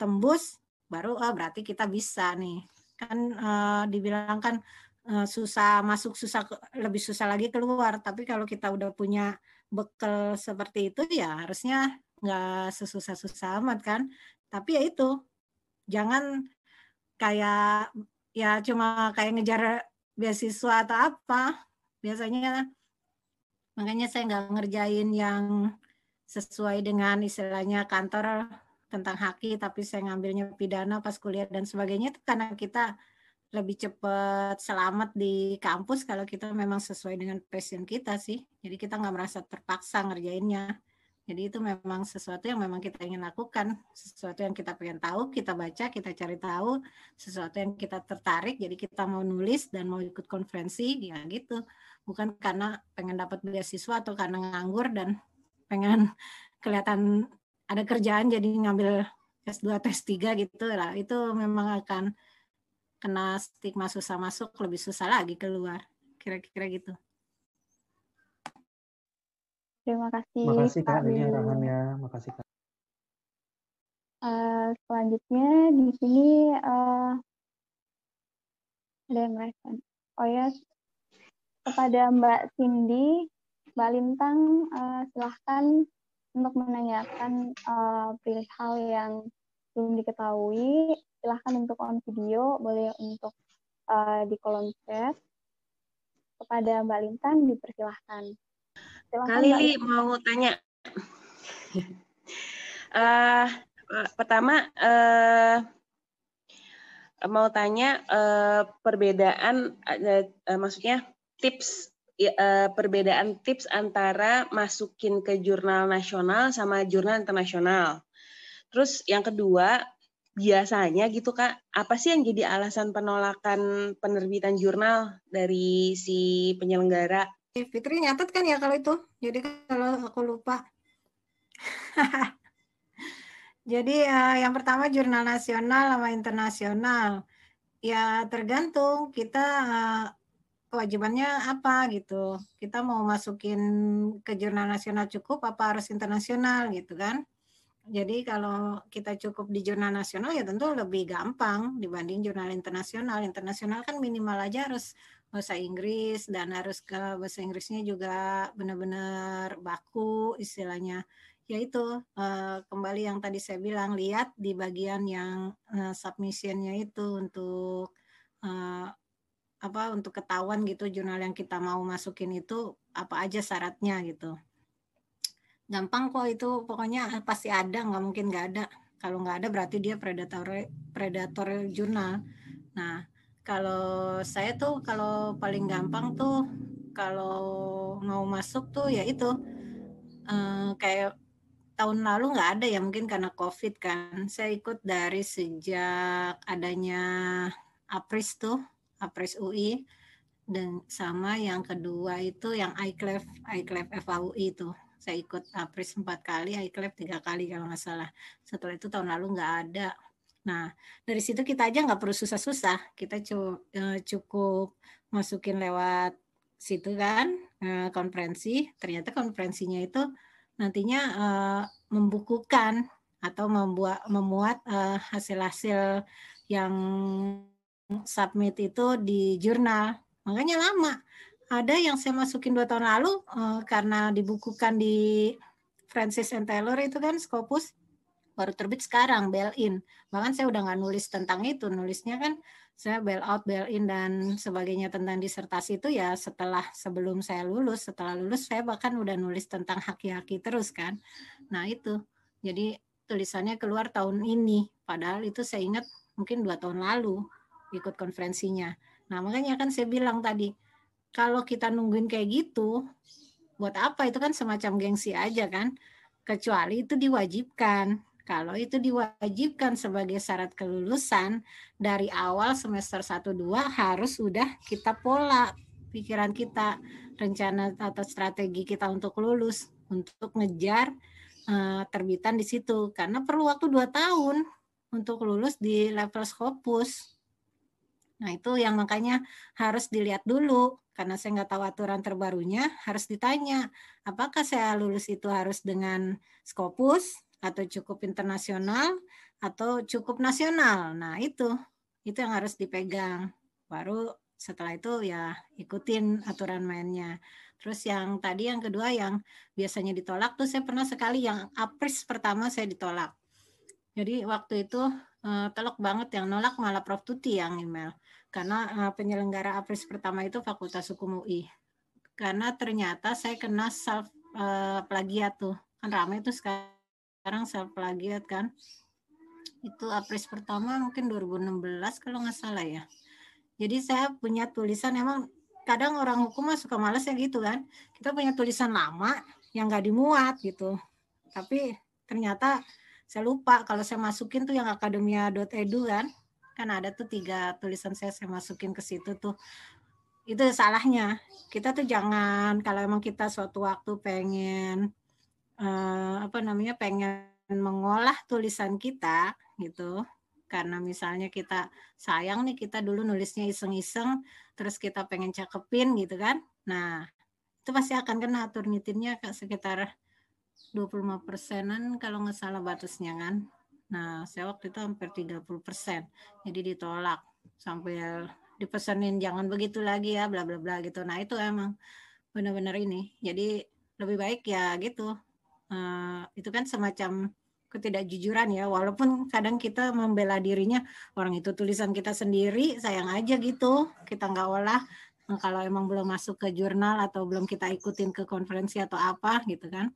tembus, baru oh berarti kita bisa nih. Kan uh, dibilang kan Eh, susah masuk susah lebih susah lagi keluar tapi kalau kita udah punya bekal seperti itu ya harusnya nggak sesusah-susah amat kan. Tapi ya itu jangan kayak ya cuma kayak ngejar beasiswa atau apa. Biasanya makanya saya nggak ngerjain yang sesuai dengan istilahnya kantor tentang haki tapi saya ngambilnya pidana pas kuliah dan sebagainya itu karena kita lebih cepat selamat di kampus kalau kita memang sesuai dengan passion kita sih. Jadi kita nggak merasa terpaksa ngerjainnya. Jadi itu memang sesuatu yang memang kita ingin lakukan, sesuatu yang kita pengen tahu, kita baca, kita cari tahu, sesuatu yang kita tertarik, jadi kita mau nulis dan mau ikut konferensi, ya gitu. Bukan karena pengen dapat beasiswa atau karena nganggur dan pengen *laughs* kelihatan ada kerjaan jadi ngambil S2 atau S3 gitu lah itu memang akan kena stigma susah masuk lebih susah lagi keluar. Kira-kira gitu. Terima kasih terima kasih kak ini arahannya. Makasih kak. Uh, selanjutnya di sini uh, ada yang merespon. Oh ya. Kepada Mbak Cindy Mbak Lintang uh, silahkan untuk menanyakan uh, hal yang belum diketahui, silahkan untuk on video, boleh untuk uh, di kolom chat. Kepada Mbak Lintan, dipersilahkan. Silahkan, Kali mau tanya. uh, *laughs* pertama, uh, mau tanya uh, perbedaan, uh, uh, maksudnya tips uh, perbedaan tips antara masukin ke jurnal nasional sama jurnal internasional. Terus yang kedua, biasanya gitu Kak, apa sih yang jadi alasan penolakan penerbitan jurnal dari si penyelenggara? Fitri nyatet kan ya kalau itu. Jadi kalau aku lupa. *laughs* Jadi uh, yang pertama jurnal nasional sama internasional. Ya tergantung kita uh, kewajibannya apa gitu. Kita mau masukin ke jurnal nasional cukup apa harus internasional gitu kan. Jadi kalau kita cukup di jurnal nasional ya tentu lebih gampang dibanding jurnal internasional. Internasional kan minimal aja harus bahasa Inggris dan harus ke bahasa Inggrisnya juga benar-benar baku istilahnya. Ya itu eh, kembali yang tadi saya bilang lihat di bagian yang eh, submissionnya itu untuk eh, apa untuk ketahuan gitu jurnal yang kita mau masukin itu apa aja syaratnya gitu gampang kok itu pokoknya pasti ada nggak mungkin nggak ada. Kalau nggak ada berarti dia predator predator jurnal. Nah kalau saya tuh kalau paling gampang tuh kalau mau masuk tuh ya itu eh, kayak tahun lalu nggak ada ya mungkin karena covid kan. Saya ikut dari sejak adanya apris tuh Apres UI dan sama yang kedua itu yang iClef iClef FAUI itu saya ikut Apres empat kali iClef tiga kali kalau nggak salah setelah itu tahun lalu nggak ada nah dari situ kita aja nggak perlu susah-susah kita eh, cukup masukin lewat situ kan eh, konferensi ternyata konferensinya itu nantinya uh, membukukan atau membuat memuat hasil-hasil yang submit itu di jurnal. Makanya lama. Ada yang saya masukin dua tahun lalu uh, karena dibukukan di Francis and Taylor itu kan Scopus baru terbit sekarang bail in. Bahkan saya udah nggak nulis tentang itu, nulisnya kan saya bail out, bail in dan sebagainya tentang disertasi itu ya setelah sebelum saya lulus, setelah lulus saya bahkan udah nulis tentang haki-haki terus kan. Nah itu, jadi tulisannya keluar tahun ini, padahal itu saya ingat mungkin dua tahun lalu ikut konferensinya. Nah, makanya kan saya bilang tadi, kalau kita nungguin kayak gitu, buat apa? Itu kan semacam gengsi aja kan. Kecuali itu diwajibkan. Kalau itu diwajibkan sebagai syarat kelulusan, dari awal semester 1-2 harus sudah kita pola pikiran kita, rencana atau strategi kita untuk lulus, untuk ngejar uh, terbitan di situ. Karena perlu waktu 2 tahun untuk lulus di level Scopus. Nah itu yang makanya harus dilihat dulu karena saya nggak tahu aturan terbarunya harus ditanya apakah saya lulus itu harus dengan Scopus atau cukup internasional atau cukup nasional. Nah itu itu yang harus dipegang. Baru setelah itu ya ikutin aturan mainnya. Terus yang tadi yang kedua yang biasanya ditolak tuh saya pernah sekali yang apris pertama saya ditolak. Jadi waktu itu uh, telok banget yang nolak malah Prof Tuti yang email karena uh, penyelenggara apres pertama itu Fakultas Hukum UI karena ternyata saya kena self uh, plagiat tuh. Kan ramai itu sekarang self plagiat kan. Itu apres pertama mungkin 2016 kalau nggak salah ya. Jadi saya punya tulisan emang kadang orang hukum mah suka males ya gitu kan. Kita punya tulisan lama yang nggak dimuat gitu. Tapi ternyata saya lupa kalau saya masukin tuh yang akademia.edu kan kan ada tuh tiga tulisan saya saya masukin ke situ tuh. Itu salahnya. Kita tuh jangan kalau emang kita suatu waktu pengen uh, apa namanya pengen mengolah tulisan kita gitu. Karena misalnya kita sayang nih kita dulu nulisnya iseng-iseng terus kita pengen cakepin gitu kan. Nah itu pasti akan kena turnitinnya sekitar 25 persenan kalau nggak salah batasnya kan nah saya waktu itu hampir 30 persen. Jadi ditolak. Sampai dipesenin jangan begitu lagi ya bla bla bla gitu. Nah itu emang benar-benar ini. Jadi lebih baik ya gitu. Uh, itu kan semacam ketidakjujuran ya. Walaupun kadang kita membela dirinya orang itu tulisan kita sendiri sayang aja gitu. Kita nggak olah. Kalau emang belum masuk ke jurnal atau belum kita ikutin ke konferensi atau apa gitu kan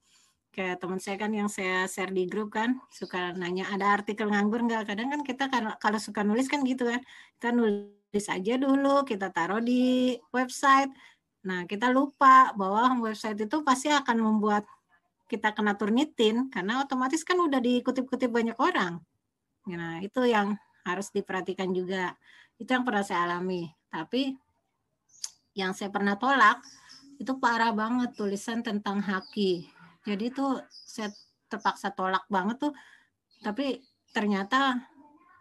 kayak teman saya kan yang saya share di grup kan suka nanya ada artikel nganggur nggak kadang kan kita kalau suka nulis kan gitu kan kita nulis aja dulu kita taruh di website nah kita lupa bahwa website itu pasti akan membuat kita kena turnitin karena otomatis kan udah dikutip-kutip banyak orang. Nah, itu yang harus diperhatikan juga. Itu yang pernah saya alami. Tapi yang saya pernah tolak itu parah banget tulisan tentang haki. Jadi itu saya terpaksa tolak banget tuh. Tapi ternyata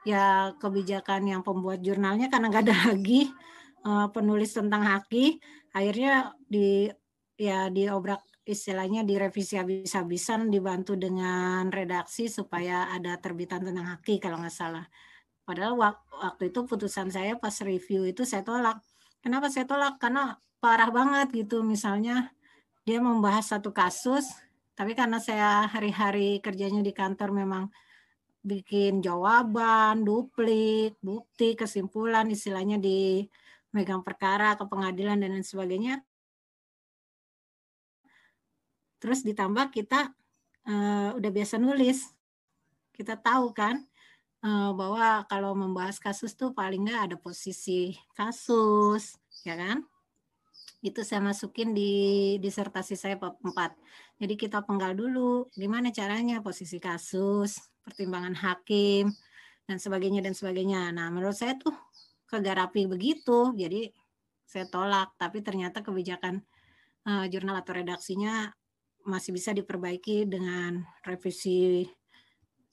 ya kebijakan yang pembuat jurnalnya karena nggak ada lagi uh, penulis tentang haki, akhirnya di ya diobrak istilahnya direvisi habis-habisan dibantu dengan redaksi supaya ada terbitan tentang haki kalau nggak salah. Padahal waktu itu putusan saya pas review itu saya tolak. Kenapa saya tolak? Karena parah banget gitu. Misalnya dia membahas satu kasus, tapi karena saya hari-hari kerjanya di kantor memang bikin jawaban, duplik, bukti, kesimpulan, istilahnya di megang perkara ke pengadilan dan lain sebagainya Terus ditambah kita uh, udah biasa nulis. Kita tahu kan uh, bahwa kalau membahas kasus tuh paling nggak ada posisi kasus, ya kan? Itu saya masukin di disertasi saya bab 4. Jadi kita penggal dulu gimana caranya posisi kasus, pertimbangan hakim dan sebagainya dan sebagainya. Nah, menurut saya tuh kegarapi begitu. Jadi saya tolak, tapi ternyata kebijakan uh, jurnal atau redaksinya masih bisa diperbaiki dengan revisi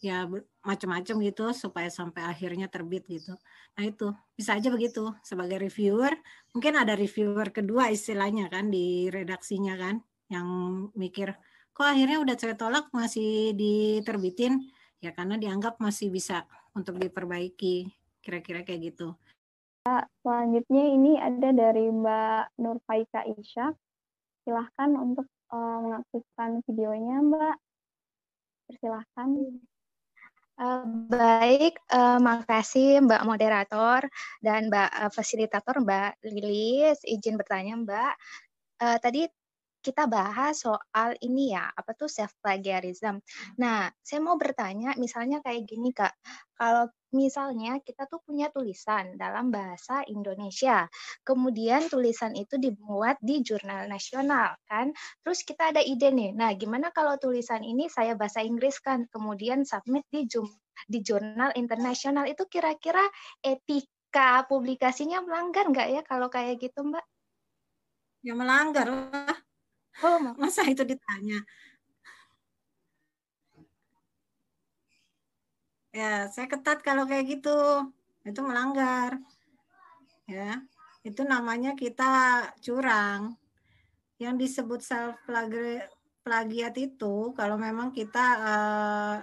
ya macam-macam gitu supaya sampai akhirnya terbit gitu. Nah itu bisa aja begitu sebagai reviewer mungkin ada reviewer kedua istilahnya kan di redaksinya kan yang mikir kok akhirnya udah saya tolak masih diterbitin ya karena dianggap masih bisa untuk diperbaiki kira-kira kayak gitu. Selanjutnya ini ada dari Mbak Nurfaika Isya. Silahkan untuk uh, mengaktifkan videonya, Mbak. Persilahkan. Uh, baik, uh, makasih Mbak Moderator dan Mbak uh, Fasilitator Mbak Lilis. Izin bertanya Mbak, uh, tadi kita bahas soal ini ya, apa tuh self plagiarism. Nah, saya mau bertanya, misalnya kayak gini kak, kalau misalnya kita tuh punya tulisan dalam bahasa Indonesia, kemudian tulisan itu dimuat di jurnal nasional kan, terus kita ada ide nih, nah gimana kalau tulisan ini saya bahasa Inggris kan, kemudian submit di di jurnal internasional. Itu kira-kira etika publikasinya melanggar nggak ya kalau kayak gitu Mbak? Ya melanggar lah Oh, *laughs* masa itu ditanya? Ya, saya ketat kalau kayak gitu. Itu melanggar. Ya, itu namanya kita curang. Yang disebut self plagiat itu kalau memang kita uh,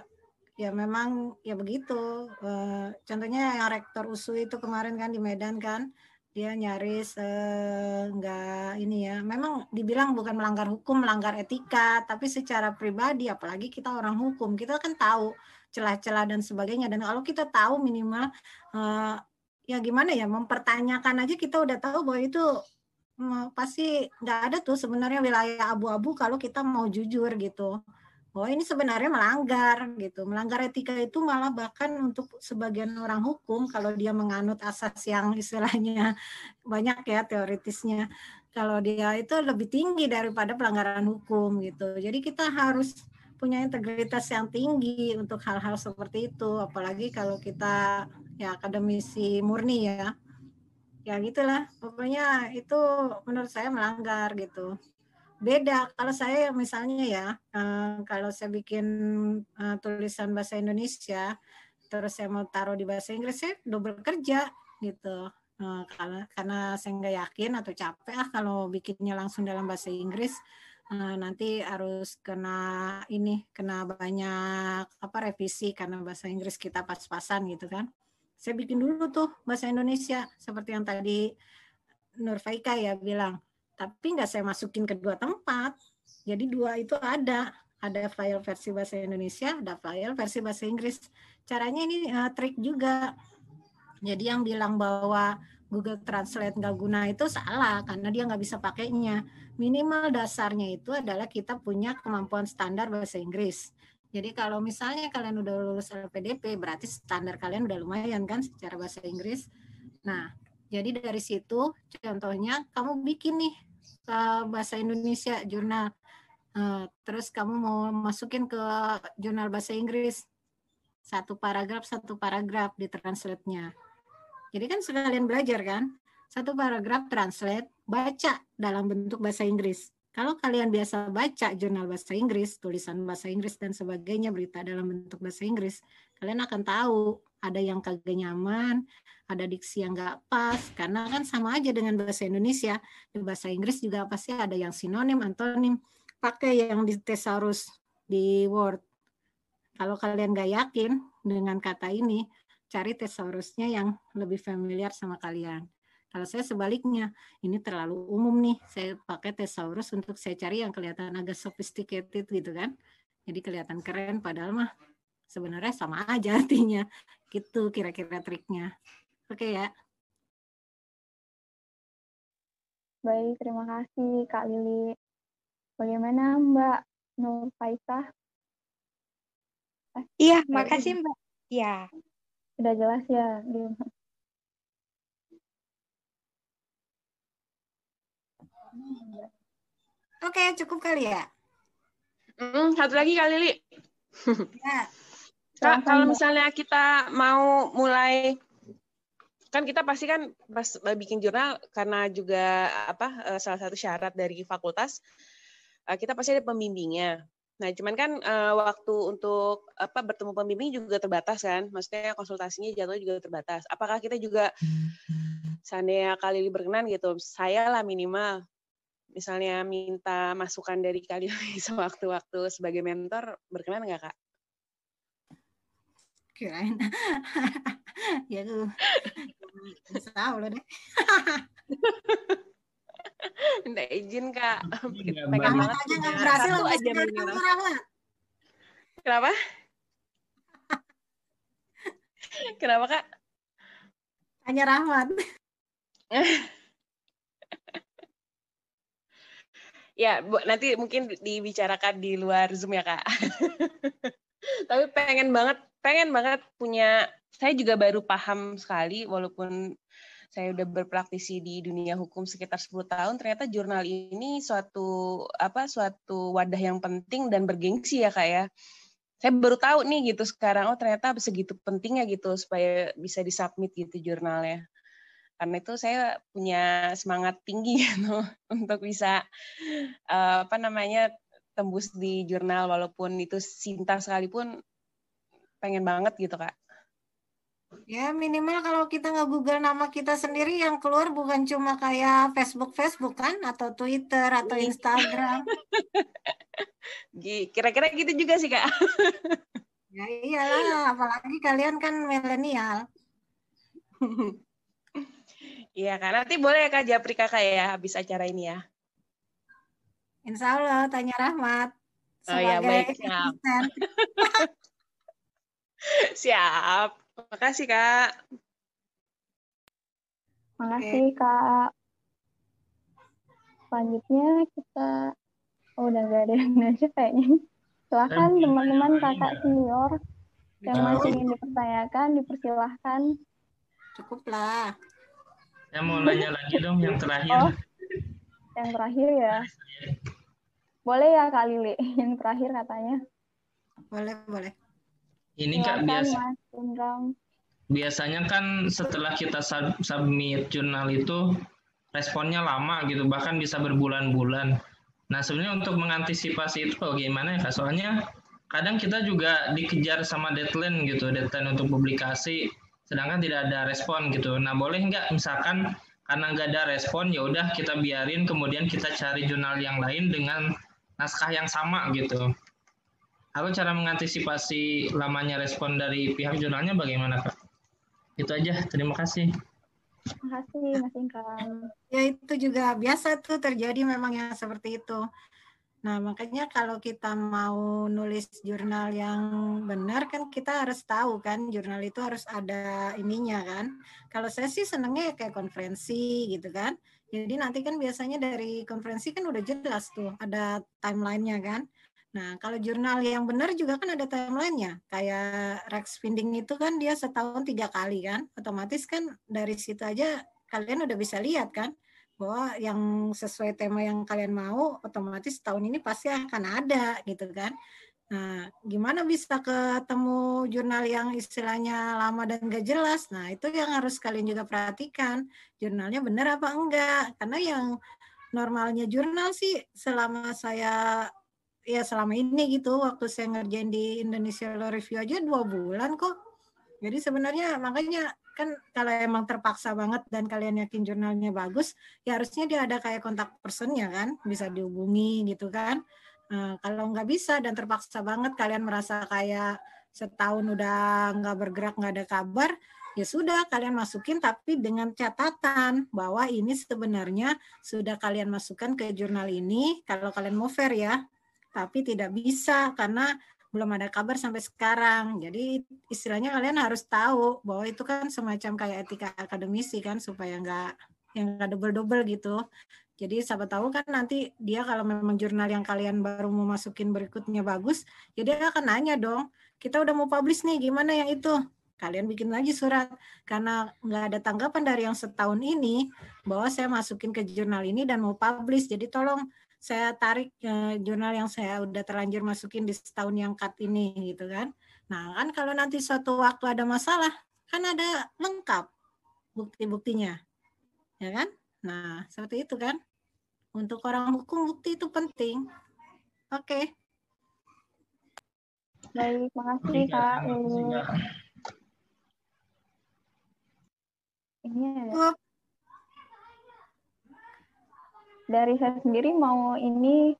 ya memang ya begitu. Uh, contohnya yang rektor USU itu kemarin kan di Medan kan dia nyaris enggak eh, ini ya. Memang dibilang bukan melanggar hukum melanggar etika tapi secara pribadi apalagi kita orang hukum kita kan tahu celah-celah dan sebagainya. Dan kalau kita tahu minimal uh, ya gimana ya mempertanyakan aja kita udah tahu bahwa itu uh, pasti nggak ada tuh sebenarnya wilayah abu-abu kalau kita mau jujur gitu bahwa ini sebenarnya melanggar gitu. Melanggar etika itu malah bahkan untuk sebagian orang hukum kalau dia menganut asas yang *laughs* istilahnya banyak ya teoritisnya. Kalau dia itu lebih tinggi daripada pelanggaran hukum gitu. Jadi kita harus punya integritas yang tinggi untuk hal-hal seperti itu apalagi kalau kita ya akademisi murni ya. Ya gitulah. Pokoknya itu menurut saya melanggar gitu. Beda. Kalau saya misalnya ya uh, kalau saya bikin uh, tulisan bahasa Indonesia terus saya mau taruh di bahasa Inggris saya double kerja gitu. Uh, karena karena saya nggak yakin atau capek ah kalau bikinnya langsung dalam bahasa Inggris nanti harus kena ini kena banyak apa revisi karena bahasa Inggris kita pas-pasan gitu kan. Saya bikin dulu tuh bahasa Indonesia seperti yang tadi Nur Faika ya bilang tapi nggak saya masukin ke dua tempat. Jadi dua itu ada, ada file versi bahasa Indonesia, ada file versi bahasa Inggris. Caranya ini uh, trik juga. Jadi yang bilang bahwa Google Translate nggak guna itu salah karena dia nggak bisa pakainya. Minimal dasarnya itu adalah kita punya kemampuan standar bahasa Inggris. Jadi kalau misalnya kalian udah lulus LPDP, berarti standar kalian udah lumayan kan secara bahasa Inggris. Nah, jadi dari situ contohnya kamu bikin nih bahasa Indonesia jurnal. Uh, terus kamu mau masukin ke jurnal bahasa Inggris. Satu paragraf satu paragraf di translate-nya. Jadi kan sekalian belajar kan? Satu paragraf translate baca dalam bentuk bahasa Inggris. Kalau kalian biasa baca jurnal bahasa Inggris, tulisan bahasa Inggris dan sebagainya, berita dalam bentuk bahasa Inggris, kalian akan tahu ada yang kagak nyaman, ada diksi yang nggak pas, karena kan sama aja dengan bahasa Indonesia. Di bahasa Inggris juga pasti ada yang sinonim, antonim. Pakai yang di thesaurus di Word. Kalau kalian nggak yakin dengan kata ini, cari thesaurusnya yang lebih familiar sama kalian. Kalau saya sebaliknya, ini terlalu umum nih. Saya pakai thesaurus untuk saya cari yang kelihatan agak sophisticated gitu kan. Jadi kelihatan keren padahal mah sebenarnya sama aja *laughs* artinya. Gitu kira-kira triknya. Oke ya. Baik, terima kasih Kak Lili. Bagaimana Mbak Nur Faisah? Iya, makasih Mbak. Iya. Sudah jelas ya. Oke, cukup kali ya. Hmm, satu lagi kali, Li. ya. Kak, kalau misalnya kita mau mulai kan kita pasti kan pas bikin jurnal karena juga apa eh, salah satu syarat dari fakultas eh, kita pasti ada pembimbingnya. Nah, cuman kan uh, waktu untuk apa bertemu pembimbing juga terbatas kan, maksudnya konsultasinya jadwalnya juga terbatas. Apakah kita juga seandainya kali berkenan gitu, saya lah minimal misalnya minta masukan dari kalian *laughs* sewaktu-waktu sebagai mentor berkenan nggak kak? Kirain, *laughs* ya tuh, tahu loh deh. *laughs* Minta izin kak, pengen banget aja nggak berhasil aja Kenapa? *laughs* Kenapa kak? Tanya Rahmat. Ya, Bu, nanti mungkin dibicarakan di luar Zoom ya, Kak. Tapi pengen banget, pengen banget punya, saya juga baru paham sekali, walaupun saya udah berpraktisi di dunia hukum sekitar 10 tahun, ternyata jurnal ini suatu apa suatu wadah yang penting dan bergengsi ya, Kak ya. Saya baru tahu nih gitu sekarang, oh ternyata segitu pentingnya gitu supaya bisa disubmit gitu jurnalnya karena itu saya punya semangat tinggi *laughs* gitu untuk bisa uh, apa namanya tembus di jurnal walaupun itu cinta sekalipun pengen banget gitu kak. Ya minimal kalau kita nggak Google nama kita sendiri yang keluar bukan cuma kayak Facebook Facebook kan atau Twitter atau iya. Instagram. *laughs* Kira-kira gitu juga sih kak. *laughs* ya iyalah, apalagi kalian kan milenial. *laughs* Iya kan, nanti boleh ya Kak Japri Kakak ya habis acara ini ya. Insya Allah, tanya Rahmat. Oh ya, baik, siap. Makasih Kak. Makasih okay. Kak. Selanjutnya kita, oh udah gak ada yang nanya kayaknya. Silahkan teman-teman kakak senior yang masih ingin dipertanyakan, dipersilahkan. Cukuplah. Saya mau nanya lagi dong yang terakhir. Oh, yang terakhir ya. Boleh ya Kak Lili, yang terakhir katanya. Boleh, boleh. Ini Kak biasa. Biasanya kan setelah kita submit jurnal itu responnya lama gitu, bahkan bisa berbulan-bulan. Nah, sebenarnya untuk mengantisipasi itu bagaimana ya Kak? Soalnya kadang kita juga dikejar sama deadline gitu, deadline untuk publikasi, sedangkan tidak ada respon gitu. Nah, boleh nggak misalkan karena nggak ada respon, ya udah kita biarin, kemudian kita cari jurnal yang lain dengan naskah yang sama gitu. Aku cara mengantisipasi lamanya respon dari pihak jurnalnya bagaimana Kak? Itu aja, terima kasih. Terima kasih Mas Ingkang. Ya itu juga biasa tuh terjadi memang yang seperti itu. Nah makanya kalau kita mau nulis jurnal yang benar kan kita harus tahu kan jurnal itu harus ada ininya kan. Kalau saya sih senangnya kayak konferensi gitu kan. Jadi nanti kan biasanya dari konferensi kan udah jelas tuh ada timelinenya kan. Nah, kalau jurnal yang benar juga kan ada timelinenya. Kayak Rex Finding itu kan dia setahun tiga kali kan. Otomatis kan dari situ aja kalian udah bisa lihat kan bahwa yang sesuai tema yang kalian mau otomatis tahun ini pasti akan ada gitu kan. Nah, gimana bisa ketemu jurnal yang istilahnya lama dan gak jelas? Nah, itu yang harus kalian juga perhatikan. Jurnalnya benar apa enggak? Karena yang normalnya jurnal sih selama saya ya selama ini gitu waktu saya ngerjain di Indonesia Law Review aja dua bulan kok. Jadi sebenarnya makanya kan kalau emang terpaksa banget dan kalian yakin jurnalnya bagus, ya harusnya dia ada kayak kontak personnya kan, bisa dihubungi gitu kan. Nah, kalau nggak bisa dan terpaksa banget kalian merasa kayak setahun udah nggak bergerak nggak ada kabar, ya sudah kalian masukin tapi dengan catatan bahwa ini sebenarnya sudah kalian masukkan ke jurnal ini kalau kalian mau fair ya tapi tidak bisa karena belum ada kabar sampai sekarang. Jadi istilahnya kalian harus tahu bahwa itu kan semacam kayak etika akademisi kan supaya nggak yang nggak double-double gitu. Jadi siapa tahu kan nanti dia kalau memang jurnal yang kalian baru mau masukin berikutnya bagus, jadi ya dia akan nanya dong, kita udah mau publish nih, gimana yang itu? Kalian bikin lagi surat karena nggak ada tanggapan dari yang setahun ini bahwa saya masukin ke jurnal ini dan mau publish. Jadi tolong saya tarik uh, jurnal yang saya udah terlanjur masukin di setahun yang cut ini gitu kan. Nah kan kalau nanti suatu waktu ada masalah kan ada lengkap bukti-buktinya, ya kan? Nah seperti itu kan. Untuk orang hukum bukti itu penting. Oke. Okay. Baik, makasih Kak. Ini ya dari saya sendiri mau ini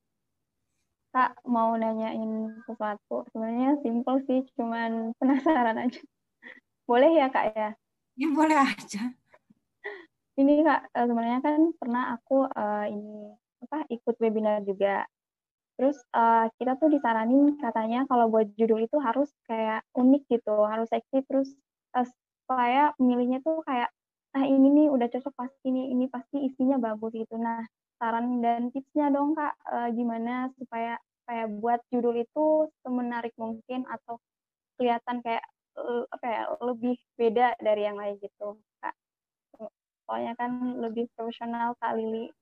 kak mau nanyain sesuatu. Sebenarnya simple sih cuman *laughs* penasaran aja. Boleh ya kak ya? Ya boleh aja. Ini kak eh, sebenarnya kan pernah aku uh, ini apa ikut webinar juga. Terus uh, kita tuh disaranin katanya kalau buat judul itu harus kayak unik gitu harus seksi. Terus uh, supaya milihnya tuh kayak ah ini nih udah cocok pasti ini ini pasti isinya bagus gitu. Nah saran dan tipsnya dong kak. Uh, gimana supaya kayak buat judul itu semenarik mungkin atau kelihatan kayak uh, apa ya lebih beda dari yang lain gitu kak. Soalnya kan lebih profesional kak Lili.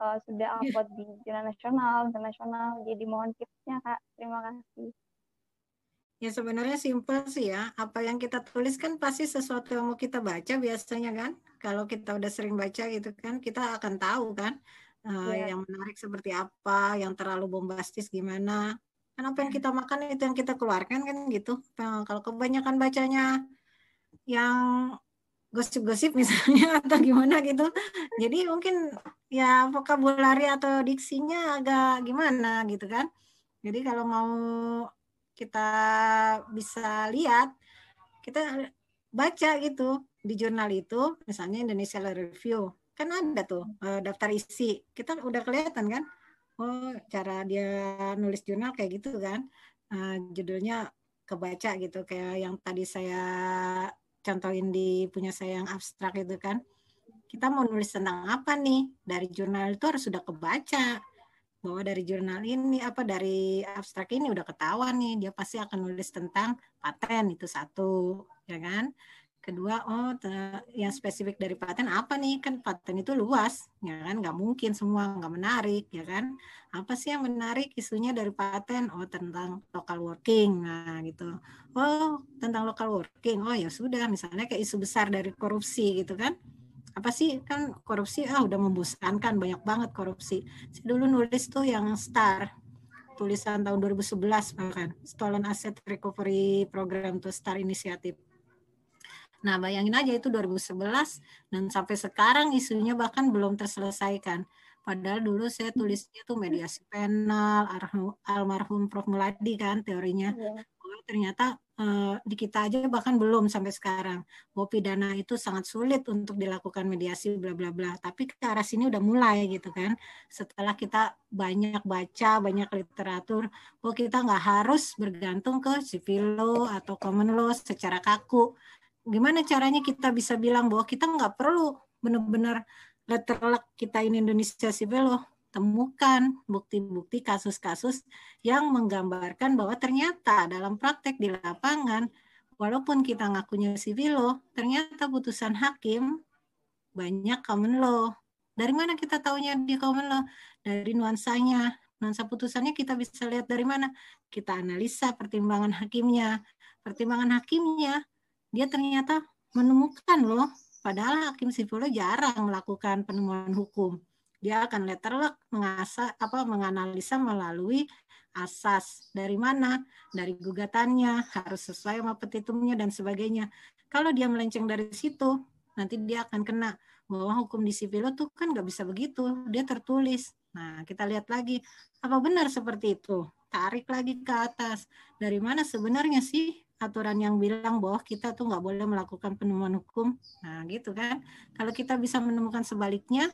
Uh, sudah iya. upload di jurnal nasional internasional. Jadi mohon tipsnya kak. Terima kasih. Ya sebenarnya simpel sih ya. Apa yang kita tulis kan pasti sesuatu yang mau kita baca biasanya kan. Kalau kita udah sering baca gitu kan, kita akan tahu kan uh, yeah. yang menarik seperti apa, yang terlalu bombastis gimana. Kan apa yang kita makan itu yang kita keluarkan kan gitu. Nah, kalau kebanyakan bacanya yang gosip-gosip misalnya *laughs* atau gimana gitu. Jadi mungkin ya vokabulari atau diksinya agak gimana gitu kan. Jadi kalau mau kita bisa lihat, kita baca gitu di jurnal itu, misalnya Indonesia Review kan ada tuh uh, daftar isi. Kita udah kelihatan kan? Oh cara dia nulis jurnal kayak gitu kan? Uh, judulnya kebaca gitu. Kayak yang tadi saya contohin di punya saya yang abstrak itu kan? Kita mau nulis tentang apa nih? Dari jurnal itu harus sudah kebaca. Bahwa dari jurnal ini apa dari abstrak ini udah ketahuan nih. Dia pasti akan nulis tentang paten itu satu ya kan kedua oh yang spesifik dari paten apa nih? Kan paten itu luas ya kan? Nggak mungkin semua nggak menarik ya kan? Apa sih yang menarik isunya dari paten? Oh tentang local working. Nah gitu. Oh tentang local working. Oh ya sudah misalnya kayak isu besar dari korupsi gitu kan? Apa sih? Kan korupsi ah udah membosankan banyak banget korupsi. Saya dulu nulis tuh yang STAR tulisan tahun 2011 bahkan. Stolen Asset Recovery Program tuh STAR inisiatif. Nah, bayangin aja itu 2011 dan sampai sekarang isunya bahkan belum terselesaikan. Padahal dulu saya tulisnya tuh mediasi penal, almarhum Prof. Muladi kan teorinya. Yeah. Oh, ternyata eh, di kita aja bahkan belum sampai sekarang. Bahwa pidana itu sangat sulit untuk dilakukan mediasi bla bla bla. Tapi ke arah sini udah mulai gitu kan. Setelah kita banyak baca, banyak literatur, bahwa kita nggak harus bergantung ke civil law atau common law secara kaku gimana caranya kita bisa bilang bahwa kita nggak perlu benar-benar letterlock kita ini Indonesia Civil loh. Temukan bukti-bukti kasus-kasus yang menggambarkan bahwa ternyata dalam praktek di lapangan walaupun kita ngakunya civil law ternyata putusan hakim banyak common law. Dari mana kita tahunya di common law? Dari nuansanya. Nuansa putusannya kita bisa lihat dari mana? Kita analisa pertimbangan hakimnya. Pertimbangan hakimnya dia ternyata menemukan loh padahal hakim sivil jarang melakukan penemuan hukum. Dia akan letterlock mengasah apa menganalisa melalui asas dari mana dari gugatannya harus sesuai sama petitumnya dan sebagainya. Kalau dia melenceng dari situ nanti dia akan kena bahwa hukum di sivil tuh kan nggak bisa begitu dia tertulis. Nah kita lihat lagi apa benar seperti itu? Tarik lagi ke atas dari mana sebenarnya sih aturan yang bilang bahwa kita tuh nggak boleh melakukan penemuan hukum. Nah gitu kan. Kalau kita bisa menemukan sebaliknya,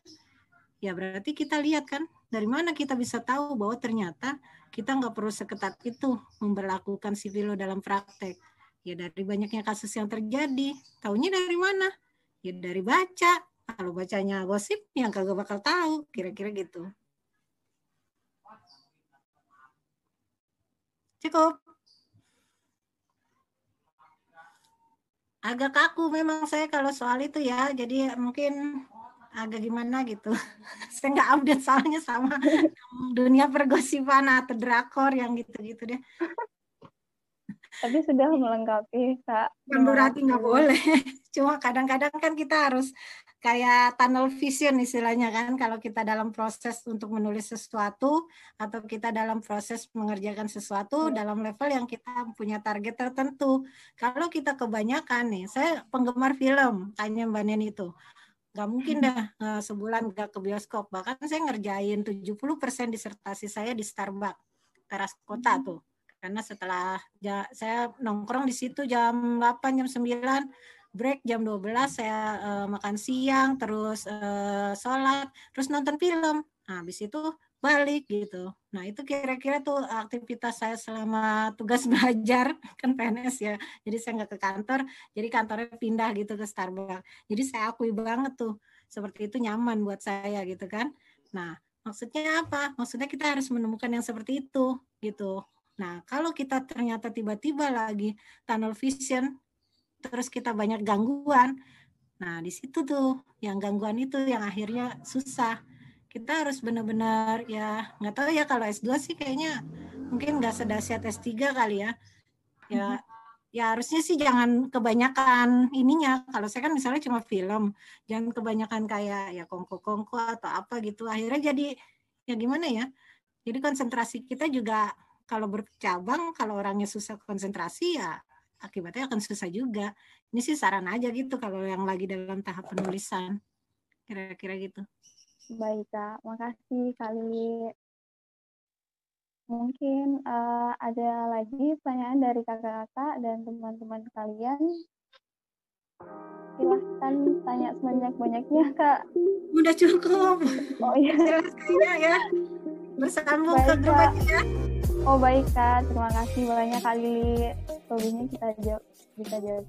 ya berarti kita lihat kan dari mana kita bisa tahu bahwa ternyata kita nggak perlu seketat itu memperlakukan sivilo dalam praktek. Ya dari banyaknya kasus yang terjadi. Tahunya dari mana? Ya dari baca. Kalau bacanya gosip, yang kagak bakal tahu. Kira-kira gitu. Cukup. Agak kaku memang saya kalau soal itu ya. Jadi mungkin agak gimana gitu. *laughs* Saya nggak update soalnya sama *laughs* dunia pergosipan atau drakor yang gitu-gitu deh. Tapi sudah melengkapi kak. Berarti nggak boleh. *laughs* Cuma kadang-kadang kan kita harus kayak tunnel vision istilahnya kan kalau kita dalam proses untuk menulis sesuatu atau kita dalam proses mengerjakan sesuatu ya. dalam level yang kita punya target tertentu. Kalau kita kebanyakan nih, saya penggemar film, tanya Mbak Nen itu. Nggak mungkin dah *laughs* eh, sebulan nggak ke bioskop. Bahkan saya ngerjain 70% disertasi saya di Starbucks, teras kota hmm. tuh. Karena setelah saya nongkrong di situ jam 8, jam 9, break jam 12 saya uh, makan siang terus uh, sholat terus nonton film. Nah, habis itu balik gitu. Nah itu kira-kira tuh aktivitas saya selama tugas *laughs* belajar kan PNS ya. Jadi saya nggak ke kantor jadi kantornya pindah gitu ke Starbucks. Jadi saya akui banget tuh seperti itu nyaman buat saya gitu kan. Nah maksudnya apa? Maksudnya kita harus menemukan yang seperti itu gitu. Nah, kalau kita ternyata tiba-tiba lagi tunnel vision, terus kita banyak gangguan. Nah, di situ tuh yang gangguan itu yang akhirnya susah. Kita harus benar-benar ya nggak tahu ya kalau S2 sih kayaknya mungkin nggak sedahsyat S3 kali ya. Ya ya harusnya sih jangan kebanyakan ininya. Kalau saya kan misalnya cuma film, jangan kebanyakan kayak ya kongko-kongko atau apa gitu. Akhirnya jadi ya gimana ya? Jadi konsentrasi kita juga kalau bercabang, kalau orangnya susah konsentrasi ya akibatnya akan susah juga. Ini sih saran aja gitu kalau yang lagi dalam tahap penulisan. Kira-kira gitu. Baik, Kak. Makasih kali. Mungkin uh, ada lagi pertanyaan dari kakak-kakak dan teman-teman kalian. Silahkan tanya sebanyak-banyaknya, Kak. Udah cukup. Oh iya. Silahkan ya. Bersambung ke grup ya. Oh baik Kak, terima kasih banyak kali. Selebihnya kita jawab, kita jawab